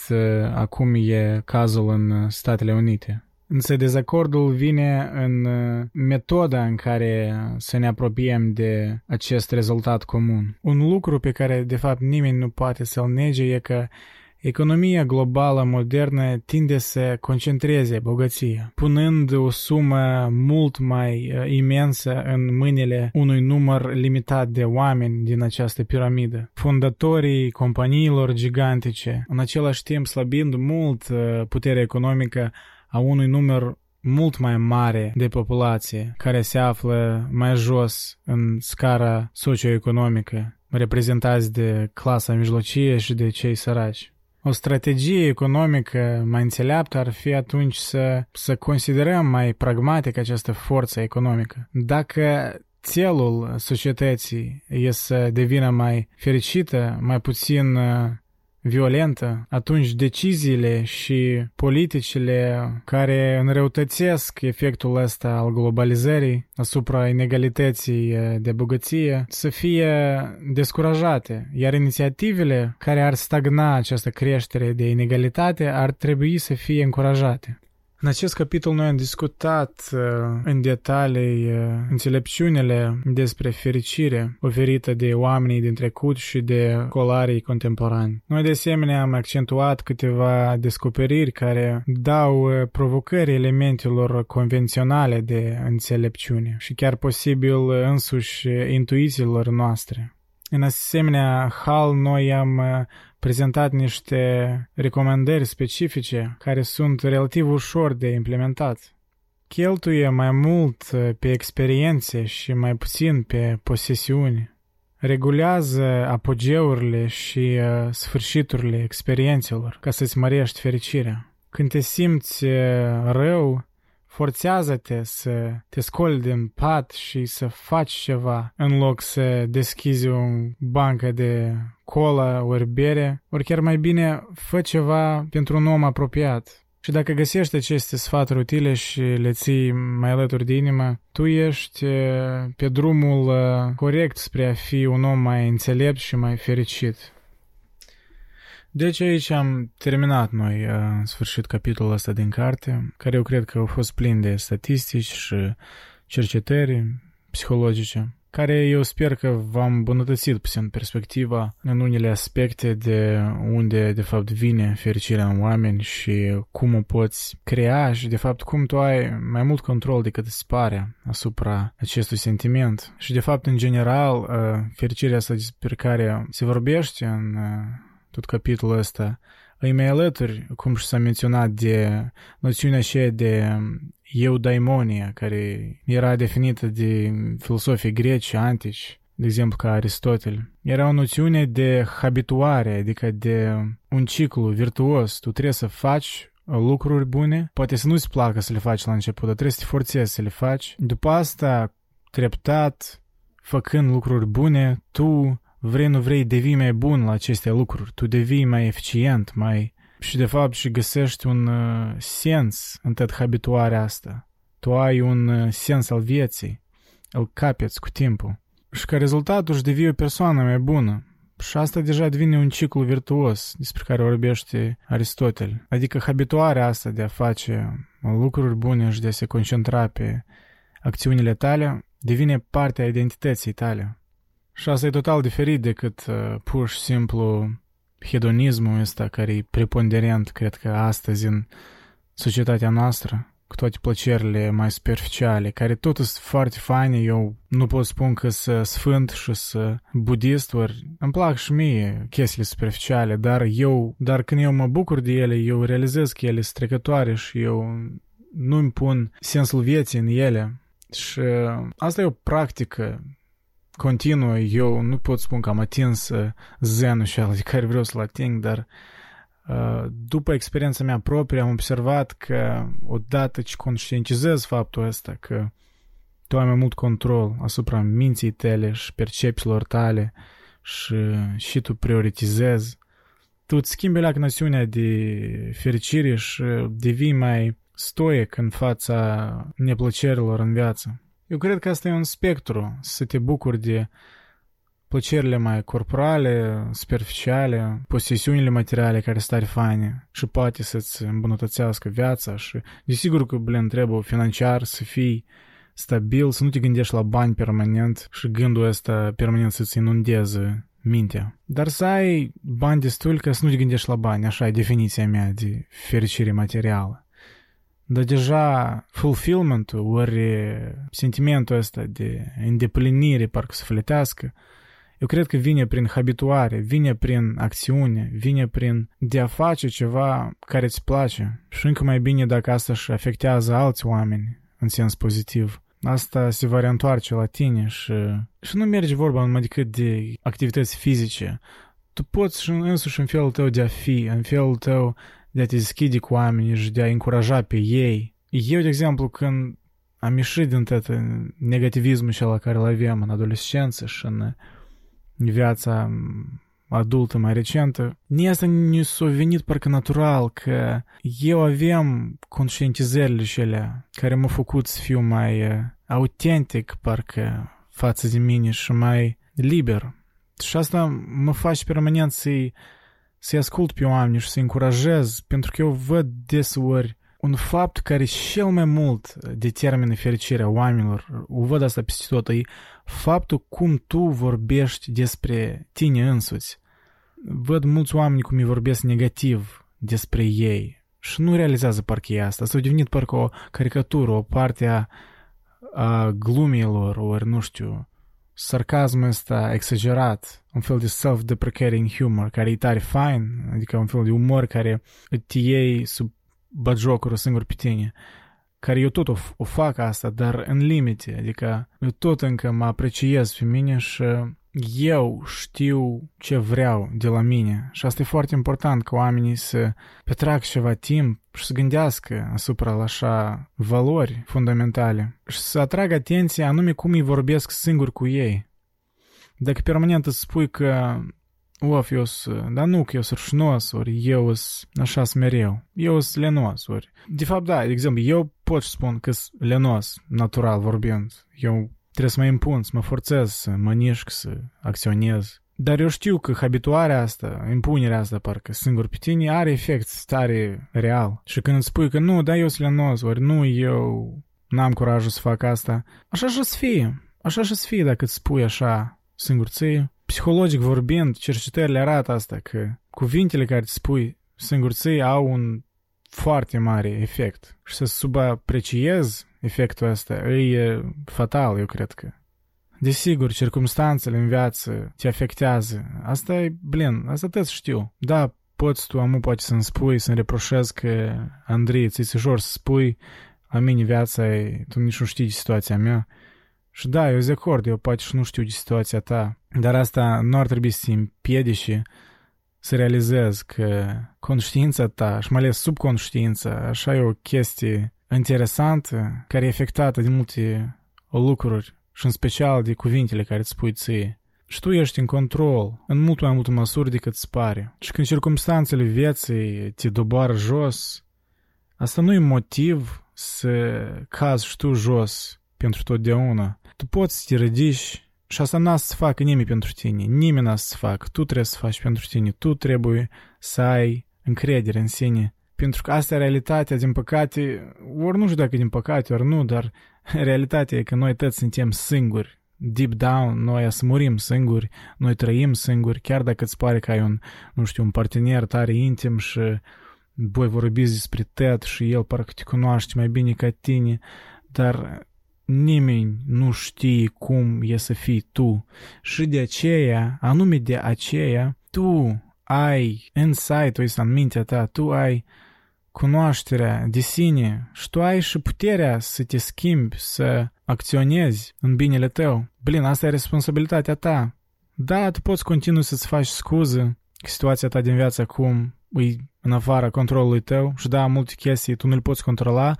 acum e cazul în Statele Unite. Însă dezacordul vine în metoda în care să ne apropiem de acest rezultat comun. Un lucru pe care de fapt nimeni nu poate să-l nege e că Economia globală modernă tinde să concentreze bogăția, punând o sumă mult mai uh, imensă în mâinile unui număr limitat de oameni din această piramidă. Fondatorii companiilor gigantice, în același timp slăbind mult uh, puterea economică a unui număr mult mai mare de populație care se află mai jos în scara socioeconomică, reprezentați de clasa mijlocie și de cei săraci. O strategie economică mai înțeleaptă ar fi atunci să, să considerăm mai pragmatic această forță economică. Dacă țelul societății e să devină mai fericită, mai puțin violentă, atunci deciziile și politicile care înrăutățesc efectul ăsta al globalizării asupra inegalității de bogăție să fie descurajate, iar inițiativele care ar stagna această creștere de inegalitate ar trebui să fie încurajate. În acest capitol noi am discutat uh, în detalii uh, înțelepciunile despre fericire oferită de oamenii din trecut și de colarii contemporani. Noi de asemenea am accentuat câteva descoperiri care dau uh, provocări elementelor convenționale de înțelepciune și chiar posibil însuși intuițiilor noastre. În asemenea hal, noi am prezentat niște recomandări specifice care sunt relativ ușor de implementat. Cheltuie mai mult uh, pe experiențe și mai puțin pe posesiuni. Regulează apogeurile și uh, sfârșiturile experiențelor ca să-ți mărești fericirea. Când te simți uh, rău, Forțează-te să te scoli din pat și să faci ceva în loc să deschizi o bancă de cola ori bere, ori chiar mai bine fă ceva pentru un om apropiat. Și dacă găsești aceste sfaturi utile și le ții mai alături de inimă, tu ești pe drumul corect spre a fi un om mai înțelept și mai fericit. Deci aici am terminat noi uh, în sfârșit capitolul ăsta din carte, care eu cred că au fost plin de statistici și cercetări psihologice, care eu sper că v-am îmbunătățit puțin perspectiva în unele aspecte de unde de fapt vine fericirea în oameni și cum o poți crea și de fapt cum tu ai mai mult control decât îți pare asupra acestui sentiment. Și de fapt în general uh, fericirea asta despre care se vorbește în uh, tot capitolul ăsta, îi mai alături, cum și s-a menționat, de noțiunea aceea de eudaimonia, care era definită de filosofii greci antici, de exemplu ca Aristotel. Era o noțiune de habituare, adică de un ciclu virtuos. Tu trebuie să faci lucruri bune, poate să nu-ți placă să le faci la început, dar trebuie să te forțezi să le faci. După asta, treptat, făcând lucruri bune, tu vrei nu vrei devii mai bun la aceste lucruri, tu devii mai eficient, mai... Și de fapt și găsești un uh, sens în tot habituarea asta. Tu ai un uh, sens al vieții, îl capeți cu timpul. Și ca rezultat își devii o persoană mai bună. Și asta deja devine un ciclu virtuos despre care vorbește Aristotel. Adică habituarea asta de a face lucruri bune și de a se concentra pe acțiunile tale devine parte a identității tale. Și asta e total diferit decât uh, pur și simplu hedonismul ăsta care e preponderent, cred că astăzi în societatea noastră, cu toate plăcerile mai superficiale, care tot sunt foarte faine, eu nu pot spun că sunt sfânt și sunt budist, ori îmi plac și mie chestiile superficiale, dar eu, dar când eu mă bucur de ele, eu realizez că ele sunt trecătoare și eu nu îmi pun sensul vieții în ele. Și asta e o practică continuă. Eu nu pot spun că am atins zenul și de care vreau să-l ating, dar după experiența mea proprie am observat că odată ce conștientizez faptul ăsta că tu ai mai mult control asupra minții tale și percepțiilor tale și, și tu prioritizezi, tu îți schimbi la noțiunea de fericire și devii mai stoic în fața neplăcerilor în viață. Eu cred că asta e un spectru, să te bucuri de plăcerile mai corporale, superficiale, posesiunile materiale care sunt tare faine și poate să-ți îmbunătățească viața și desigur că, blin, trebuie financiar să fii stabil, să nu te gândești la bani permanent și gândul ăsta permanent să-ți inundeze mintea. Dar să ai bani destul ca să nu te gândești la bani, așa e definiția mea de fericire materială. Dar deja fulfillment-ul, ori sentimentul ăsta de îndeplinire parcă sufletească, eu cred că vine prin habituare, vine prin acțiune, vine prin de a face ceva care îți place. Și încă mai bine dacă asta își afectează alți oameni în sens pozitiv. Asta se va reîntoarce la tine și, și nu merge vorba numai decât de activități fizice. Tu poți și însuși în felul tău de a fi, în felul tău de a te deschide cu oamenii și de a încuraja pe ei. Eu, de exemplu, când am ieșit din tot negativismul și la care îl avem în adolescență și în viața adultă mai recentă, ne asta ne s-a venit parcă natural că eu avem conștientizările și ele care m-au făcut să fiu mai autentic parcă față de mine și mai liber. Și asta mă face permanent să-i să-i ascult pe oameni și să-i încurajez, pentru că eu văd deseori un fapt care cel mai mult determină fericirea oamenilor, o văd asta peste tot, e faptul cum tu vorbești despre tine însuți. Văd mulți oameni cum îi vorbesc negativ despre ei și nu realizează parcă e asta. S-a devenit parcă o caricatură, o parte a, a glumilor, ori nu știu, sarcasmul ăsta exagerat, un fel de self-deprecating humor, care e tare fain, adică un fel de umor care te iei sub bagiocurul singur pe tine, care eu tot o, o fac asta, dar în limite, adică eu tot încă mă apreciez pe mine și eu știu ce vreau de la mine și asta e foarte important ca oamenii să petrag ceva timp și să gândească asupra la așa valori fundamentale și să atragă atenția anume cum îi vorbesc singur cu ei. Dacă permanent îți spui că of, eu sunt, dar nu că eu sunt rușinos, ori eu sunt așa mereu, eu sunt lenos, ori. De fapt, da, de exemplu, eu pot să spun că sunt lenos, natural vorbind. Eu Trebuie să mă impun, să mă forțez, să mă nișc, să acționez. Dar eu știu că habituarea asta, impunerea asta parcă singur pe tine are efect stare real. Și când îți spui că nu, da, eu sunt lenos, ori nu, eu n-am curajul să fac asta, așa și să fie. Așa și să fie dacă îți spui așa singur ție. Psihologic vorbind, cercetările arată asta, că cuvintele care îți spui singur ție au un foarte mare efect. Și să subapreciezi efectul ăsta e fatal, eu cred că. Desigur, circumstanțele în viață te afectează. Asta e, blin, asta tot știu. Da, poți tu, amu, poate să-mi spui, să-mi reproșez că, Andrei, ți-e ușor să spui, la mine viața e, tu nici nu știi de situația mea. Și da, eu zic acord, eu poate și nu știu de situația ta, dar asta nu ar trebui să te împiedice să realizez că conștiința ta, și mai ales subconștiința, așa e o chestie interesantă, care e efectată de multe lucruri și în special de cuvintele care îți spui ție. Și tu ești în control, în mult mai multe măsuri decât îți pare. Și când circumstanțele vieții te doboară jos, asta nu e motiv să cazi și tu jos pentru totdeauna. Tu poți să te ridici și asta n-a să facă nimeni pentru tine. Nimeni n-a să facă. Tu trebuie să faci pentru tine. Tu trebuie să ai încredere în sine pentru că asta e realitatea, din păcate, ori nu știu dacă din păcate, ori nu, dar realitatea e că noi toți suntem singuri deep down, noi să murim singuri, noi trăim singuri, chiar dacă îți pare că ai un, nu știu, un partener tare intim și voi vorbiți despre Ted și el parcă te cunoaște mai bine ca tine, dar nimeni nu știe cum e să fii tu. Și de aceea, anume de aceea, tu ai insight-ul ăsta în mintea ta, tu ai cunoașterea de sine și tu ai și puterea să te schimbi, să acționezi în binele tău. Blin, asta e responsabilitatea ta. Da, tu poți continui să-ți faci scuze că situația ta din viață acum e în afara controlului tău și da, multe chestii tu nu le poți controla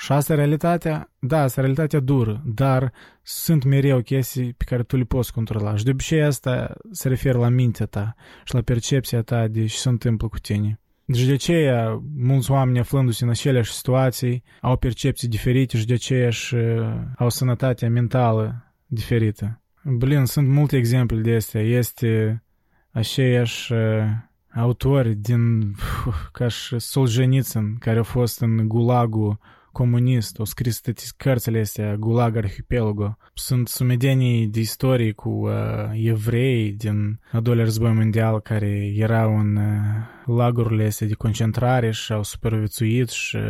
și asta e realitatea, da, asta e realitatea dură, dar sunt mereu chestii pe care tu le poți controla și de obicei asta se referă la mintea ta și la percepția ta de ce se întâmplă cu tine. Deci de aceea mulți oameni aflându-se în aceleași situații au percepții diferite și de aceea și au sănătatea mentală diferită. Blin, sunt multe exemple de astea. Este aceiași autori din, ca și Solzhenitsyn, care au fost în gulagul comunist, au scris toate cărțile astea, Gulag Arhipelago. Sunt sumedenii de istorie cu uh, evrei din al doilea război mondial care erau în uh, lagurile astea de concentrare și au supraviețuit și uh,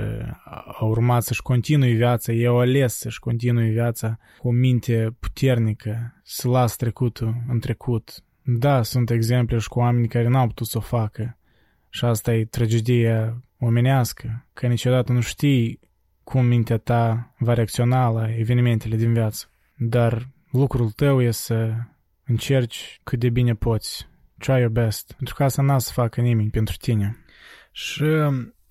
au urmat să-și continui viața, ei au ales să-și continui viața cu o minte puternică, să las trecutul în trecut. Da, sunt exemple și cu oameni care n-au putut să o facă. Și asta e tragedia omenească, că niciodată nu știi cum mintea ta va reacționa la evenimentele din viață. Dar lucrul tău e să încerci cât de bine poți. Try your best. Pentru că asta n-a să facă nimeni pentru tine. Și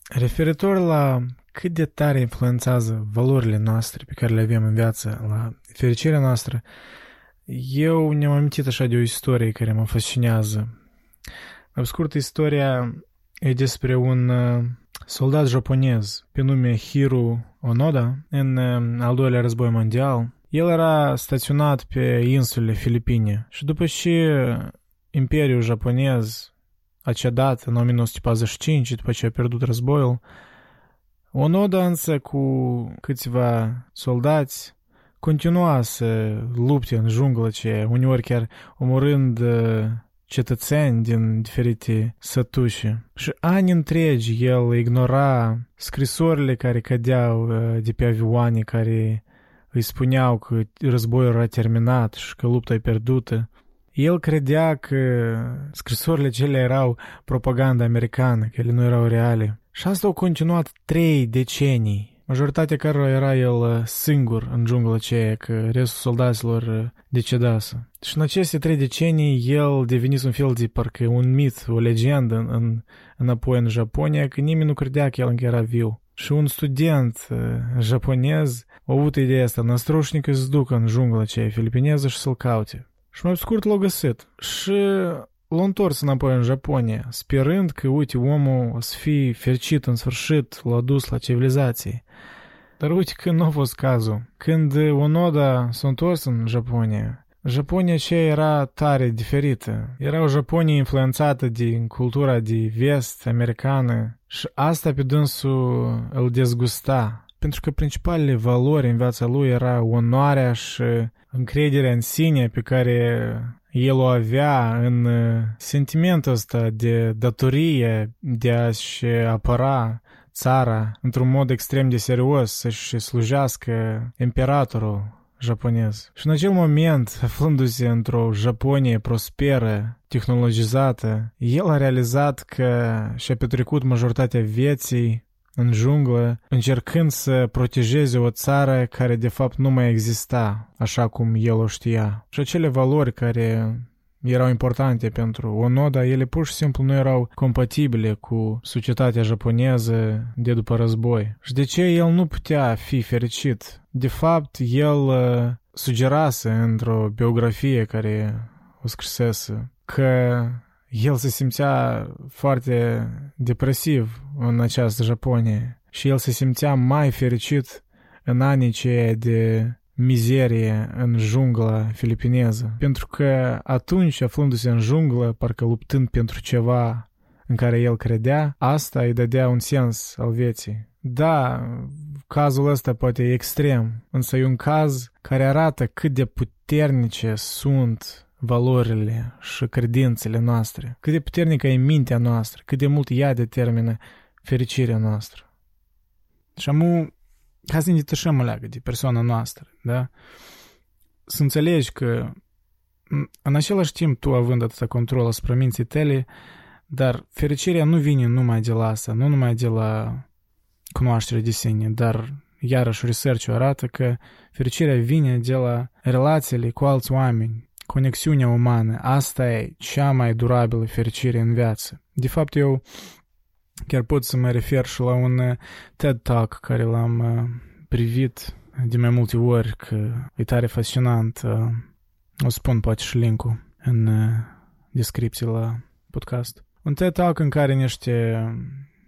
referitor la cât de tare influențează valorile noastre pe care le avem în viață, la fericirea noastră, eu ne-am amintit așa de o istorie care mă fascinează. Pe scurt, istoria e despre un soldat japonez pe nume Hiro Onoda în al doilea război mondial. El era staționat pe insulele Filipine și după ce Imperiul japonez a cedat în 1945, după ce a pierdut războiul, Onoda însă cu câțiva soldați continua să lupte în junglă ce uneori chiar omorând cetățeni din diferite sătuși. Și ani întregi el ignora scrisorile care cădeau uh, de pe avioane care îi spuneau că războiul era terminat și că lupta e pierdută. El credea că scrisorile cele erau propaganda americană, că ele nu erau reale. Și asta a continuat trei decenii majoritatea cărora era el uh, singur în jungla aceea, că restul soldaților uh, decedase. Și în aceste trei decenii el devenise un fel de parcă un mit, o legendă în, în, înapoi în Japonia, că nimeni nu credea că el încă era viu. Și un student uh, japonez a avut ideea asta, năstrușnică să ducă în jungla aceea filipineză și să-l caute. Și mai scurt l-a găsit. Și l-a întors înapoi în Japonia, sperând că, uite, omul o să fie fericit în sfârșit, l-a dus la civilizație. Dar uite că nu a fost cazul. Când Onoda s-a întors în Japonia, Japonia ce era tare diferită. Era o Japonie influențată din cultura de vest americană și asta pe dânsul îl dezgusta. Pentru că principalele valori în viața lui era onoarea și încrederea în sine pe care el o avea în sentimentul ăsta de datorie de a-și apăra țara într-un mod extrem de serios să-și slujească imperatorul japonez. Și în acel moment, aflându-se într-o Japonie prosperă, tehnologizată, el a realizat că și-a petrecut majoritatea vieții în junglă, încercând să protejeze o țară care de fapt nu mai exista, așa cum el o știa. Și acele valori care erau importante pentru Onoda, ele pur și simplu nu erau compatibile cu societatea japoneză de după război. Și de ce el nu putea fi fericit? De fapt, el uh, sugerase într-o biografie care o scrisese că el se simțea foarte depresiv în această Japonie și el se simțea mai fericit în anii ceia de mizerie în jungla filipineză. Pentru că atunci, aflându-se în junglă, parcă luptând pentru ceva în care el credea, asta îi dădea un sens al vieții. Da, cazul ăsta poate e extrem, însă e un caz care arată cât de puternice sunt valorile și credințele noastre, cât de puternică e mintea noastră, cât de mult ea determină fericirea noastră. Și amu, ca să ne detășăm leagă de persoana noastră, da? Să înțelegi că în același timp tu având atâta control asupra minții tale, dar fericirea nu vine numai de la asta, nu numai de la cunoașterea de sine, dar iarăși research arată că fericirea vine de la relațiile cu alți oameni, conexiunea umană. Asta e cea mai durabilă fericire în viață. De fapt, eu chiar pot să mă refer și la un uh, TED Talk care l-am uh, privit de mai multe ori, că e tare fascinant. Uh, o spun poate și link-ul în descripție la podcast. Un TED Talk în care niște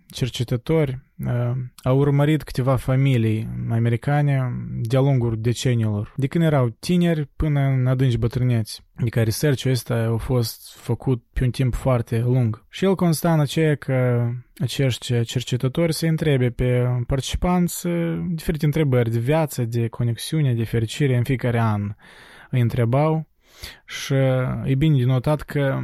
cercetători uh, au urmărit câteva familii americane de-a lungul deceniilor, de când erau tineri până în adânci bătrâneți. Adică research-ul ăsta a fost făcut pe un timp foarte lung. Și el consta în aceea că acești cercetători se întrebe pe participanți diferite întrebări de viață, de conexiune, de fericire în fiecare an. Îi întrebau și e bine de notat că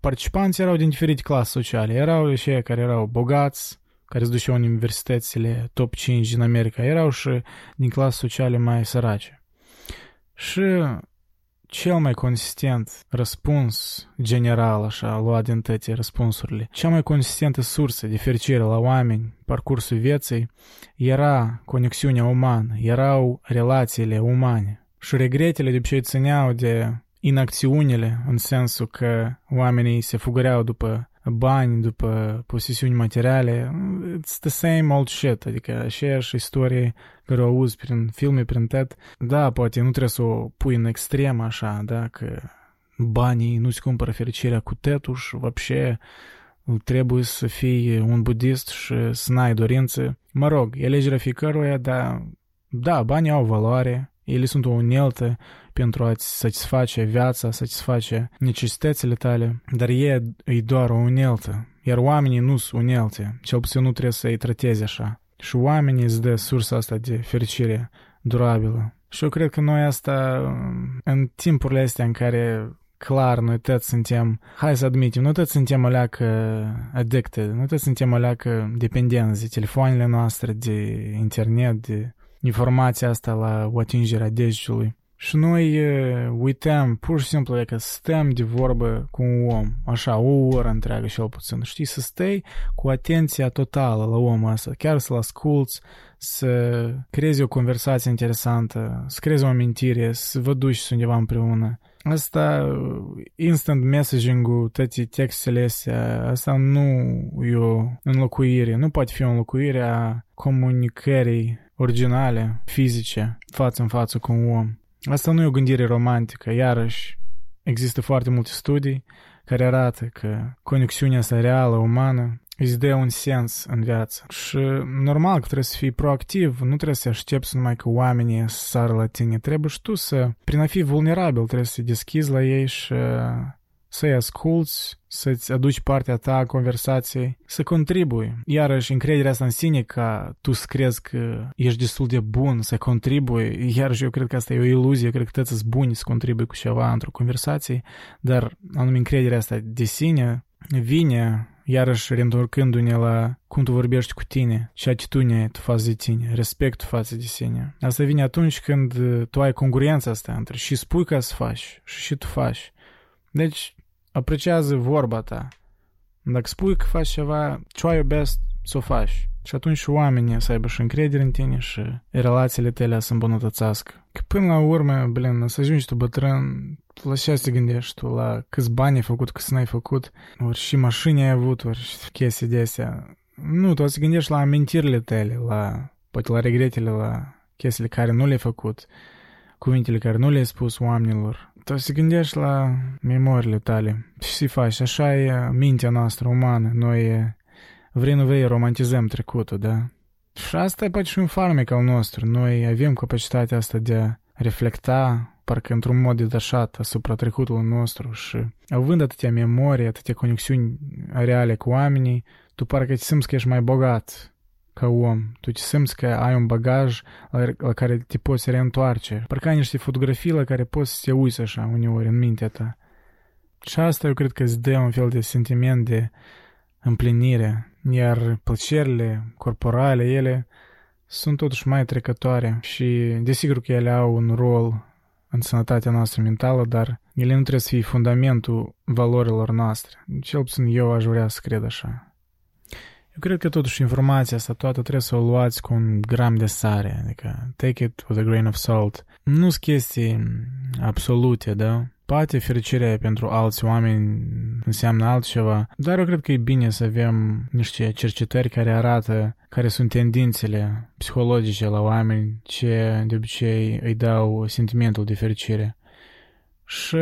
participanții erau din diferite clase sociale. Erau cei care erau bogați, care se duceau în universitățile top 5 din America, erau și din clase sociale mai sărace. Și cel mai consistent răspuns general, așa, luat din toate răspunsurile, cea mai consistentă sursă de fericire la oameni, parcursul vieții, era conexiunea umană, erau relațiile umane. Și regretele de obicei țineau de inacțiunile, în sensul că oamenii se fugăreau după bani, după posesiuni materiale. It's the same old shit, adică aceeași istorie care o auzi prin filme, prin TED. Da, poate nu trebuie să o pui în extrem așa, da, că banii nu-ți cumpără fericirea cu tetuș, вообще trebuie să fii un budist și să n-ai dorințe. Mă rog, e alegerea fiecăruia, dar da, banii au valoare, ele sunt o uneltă pentru a-ți satisface viața, satisface necesitățile tale, dar e, e doar o uneltă, iar oamenii nu sunt unelte, cel puțin nu trebuie să-i tratezi așa. Și oamenii îți dă sursa asta de fericire durabilă. Și eu cred că noi asta, în timpurile astea în care clar, noi toți suntem, hai să admitem, noi toți suntem aleacă addicted, noi toți suntem aleacă dependenți de telefoanele noastre, de internet, de informația asta la o atingere a degetului. Și noi uh, uităm, pur și simplu, că stăm de vorbă cu un om, așa, o oră întreagă cel puțin, știi, să stai cu atenția totală la omul ăsta, chiar să-l asculți, să creezi o conversație interesantă, să creezi o amintire, să vă duci undeva împreună. Asta, instant messaging-ul, toate textele astea, asta nu e o înlocuire, nu poate fi o înlocuire a comunicării originale, fizice, față în față cu un om. Asta nu e o gândire romantică, iarăși există foarte multe studii care arată că conexiunea asta reală, umană, îți dă un sens în viață. Și normal că trebuie să fii proactiv, nu trebuie să aștepți numai că oamenii să sară la tine, trebuie și tu să, prin a fi vulnerabil, trebuie să te deschizi la ei și să-i asculți, să-ți aduci partea ta a conversației, să contribui. Iarăși, încrederea asta în sine ca tu să crezi că ești destul de bun să contribui, iarăși eu cred că asta e o iluzie, cred că toți sunt buni să contribui cu ceva într-o conversație, dar anume încrederea asta de sine vine iarăși reîntorcându-ne la cum tu vorbești cu tine și atitudinea tu față de tine, respectul față de sine. Asta vine atunci când tu ai concurența asta între și spui ca să faci și și tu faci. Deci, apreciază vorba ta. Dacă spui că faci ceva, ce ai best să o faci. Și atunci și oamenii să aibă și încredere în tine și relațiile tale să îmbunătățească. Că până la urmă, blin, să ajungi tu bătrân, la ce să gândești tu, la câți bani ai făcut, câți n-ai făcut, ori și mașini ai avut, ori și chestii de astea. Nu, tu o să gândești la amintirile tale, la, poate la regretele, la chestiile care nu le-ai făcut, cuvintele care nu le-ai spus oamenilor, tu să gândești la memoriile tale și să faci. Așa e mintea noastră umană. Noi vrei nu vrei romantizăm trecutul, da? Și asta e poate și un farmec al nostru. Noi avem capacitatea asta de a reflecta parcă într-un mod detașat asupra trecutului nostru și având atâtea memorii, atâtea conexiuni reale cu oamenii, tu parcă te simți că ești mai bogat ca om. Tu te simți că ai un bagaj la, la care te poți reîntoarce. Parcă ai niște fotografii la care poți să te uiți așa uneori în mintea ta. Și asta eu cred că îți dă un fel de sentiment de împlinire, iar plăcerile corporale, ele sunt totuși mai trecătoare și desigur că ele au un rol în sănătatea noastră mentală, dar ele nu trebuie să fie fundamentul valorilor noastre. Cel puțin eu aș vrea să cred așa. Eu cred că totuși informația asta toată trebuie să o luați cu un gram de sare, adică take it with a grain of salt. Nu sunt chestii absolute, da? Poate fericirea pentru alți oameni înseamnă altceva, dar eu cred că e bine să avem niște cercetări care arată care sunt tendințele psihologice la oameni ce de obicei îi dau sentimentul de fericire. Și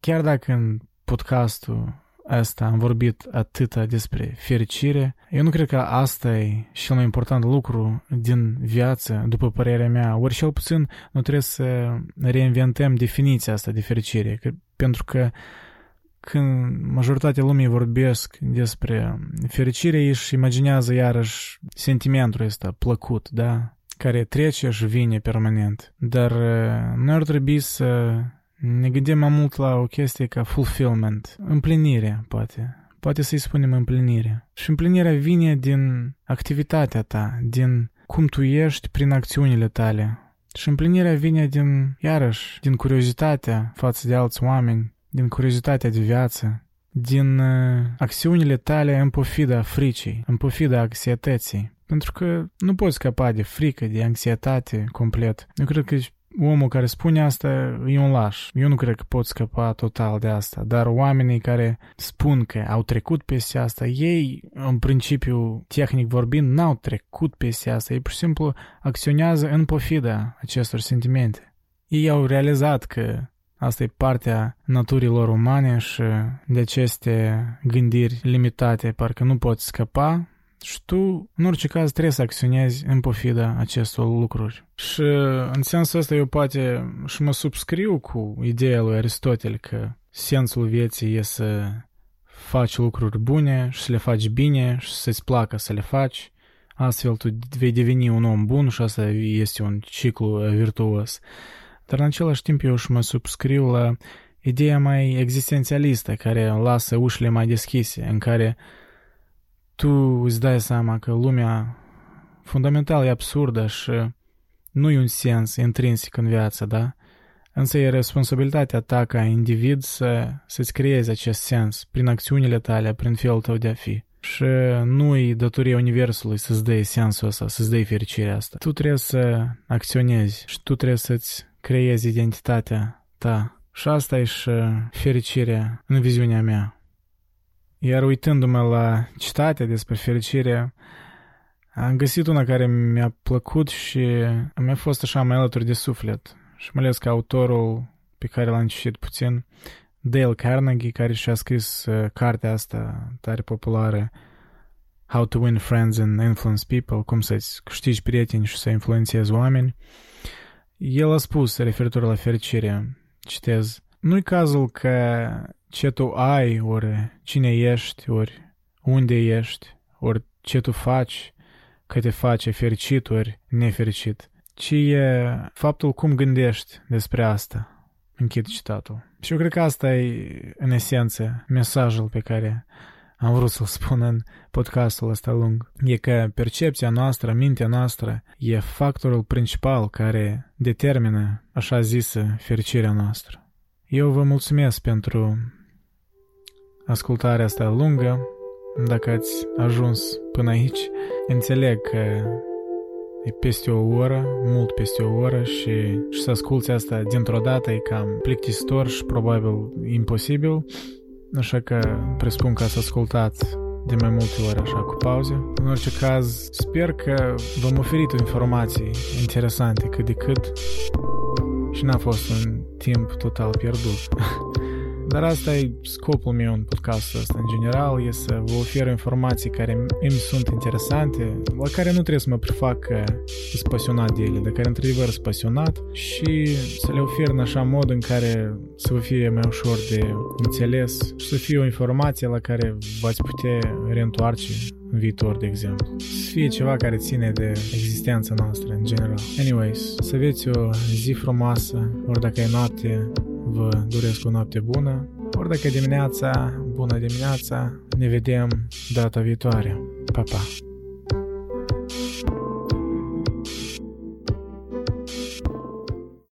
chiar dacă în podcastul asta am vorbit atâta despre fericire, eu nu cred că asta e cel mai important lucru din viață, după părerea mea, ori cel puțin nu trebuie să reinventăm definiția asta de fericire, că, pentru că când majoritatea lumii vorbesc despre fericire, ei își imaginează iarăși sentimentul ăsta plăcut, da? care trece și vine permanent. Dar noi ar trebui să ne gândim mai mult la o chestie ca fulfillment, împlinire, poate. Poate să-i spunem împlinire. Și împlinirea vine din activitatea ta, din cum tu ești prin acțiunile tale. Și împlinirea vine din, iarăși, din curiozitatea față de alți oameni, din curiozitatea de viață, din uh, acțiunile tale în pofida fricii, în pofida anxietății. Pentru că nu poți scăpa de frică, de anxietate complet. Eu cred că omul care spune asta e un laș. Eu nu cred că pot scăpa total de asta, dar oamenii care spun că au trecut peste asta, ei, în principiu, tehnic vorbind, n-au trecut peste asta. Ei pur și simplu acționează în pofida acestor sentimente. Ei au realizat că Asta e partea naturilor umane și de aceste gândiri limitate parcă nu poți scăpa și tu, în orice caz, trebuie să acționezi în pofida acestor lucruri. Și în sensul ăsta eu poate și mă subscriu cu ideea lui Aristotel că sensul vieții e să faci lucruri bune și să le faci bine și să-ți placă să le faci. Astfel tu vei deveni un om bun și asta este un ciclu virtuos. Dar în același timp eu și mă subscriu la ideea mai existențialistă care lasă ușile mai deschise, în care tu îți dai seama că lumea fundamental e absurdă și nu e un sens intrinsic în viață, da? Însă e responsabilitatea ta ca individ să, să-ți creezi acest sens prin acțiunile tale, prin felul tău de a fi. Și nu e datoria Universului să-ți dai sensul ăsta, să-ți dai fericirea asta. Tu trebuie să acționezi și tu trebuie să-ți creezi identitatea ta. Și asta e și fericirea în viziunea mea. Iar uitându-mă la citatea despre fericire, am găsit una care mi-a plăcut și mi-a fost așa mai alături de suflet. Și mai ales că autorul pe care l-am citit puțin, Dale Carnegie, care și-a scris uh, cartea asta tare populară, How to Win Friends and Influence People, cum să-ți câștigi prieteni și să influențezi oameni, el a spus referitor la fericire, citez, nu-i cazul că ce tu ai, ori cine ești, ori unde ești, ori ce tu faci, că te face fericit ori nefericit, ci e faptul cum gândești despre asta. Închid citatul. Și eu cred că asta e, în esență, mesajul pe care am vrut să-l spun în podcastul ăsta lung. E că percepția noastră, mintea noastră, e factorul principal care determină, așa zisă, fericirea noastră. Eu vă mulțumesc pentru ascultarea asta lungă. Dacă ați ajuns până aici, înțeleg că e peste o oră, mult peste o oră și, și să asculti asta dintr-o dată e cam plictisitor și probabil imposibil. Așa că presupun că ați ascultat de mai multe ori așa cu pauze. În orice caz, sper că v-am oferit informații interesante cât de cât și n-a fost un timp total pierdut. Dar asta e scopul meu în podcastul ăsta, în general, e să vă ofer informații care îmi sunt interesante, la care nu trebuie să mă prefac că sunt pasionat de ele, de care într-adevăr sunt pasionat și să le ofer în așa mod în care să vă fie mai ușor de înțeles și să fie o informație la care v-ați putea reîntoarce în viitor, de exemplu. Să fie ceva care ține de existența noastră, în general. Anyways, să aveți o zi frumoasă, ori dacă e noapte, vă doresc o noapte bună, ori dacă e dimineața, bună dimineața, ne vedem data viitoare. Pa, pa!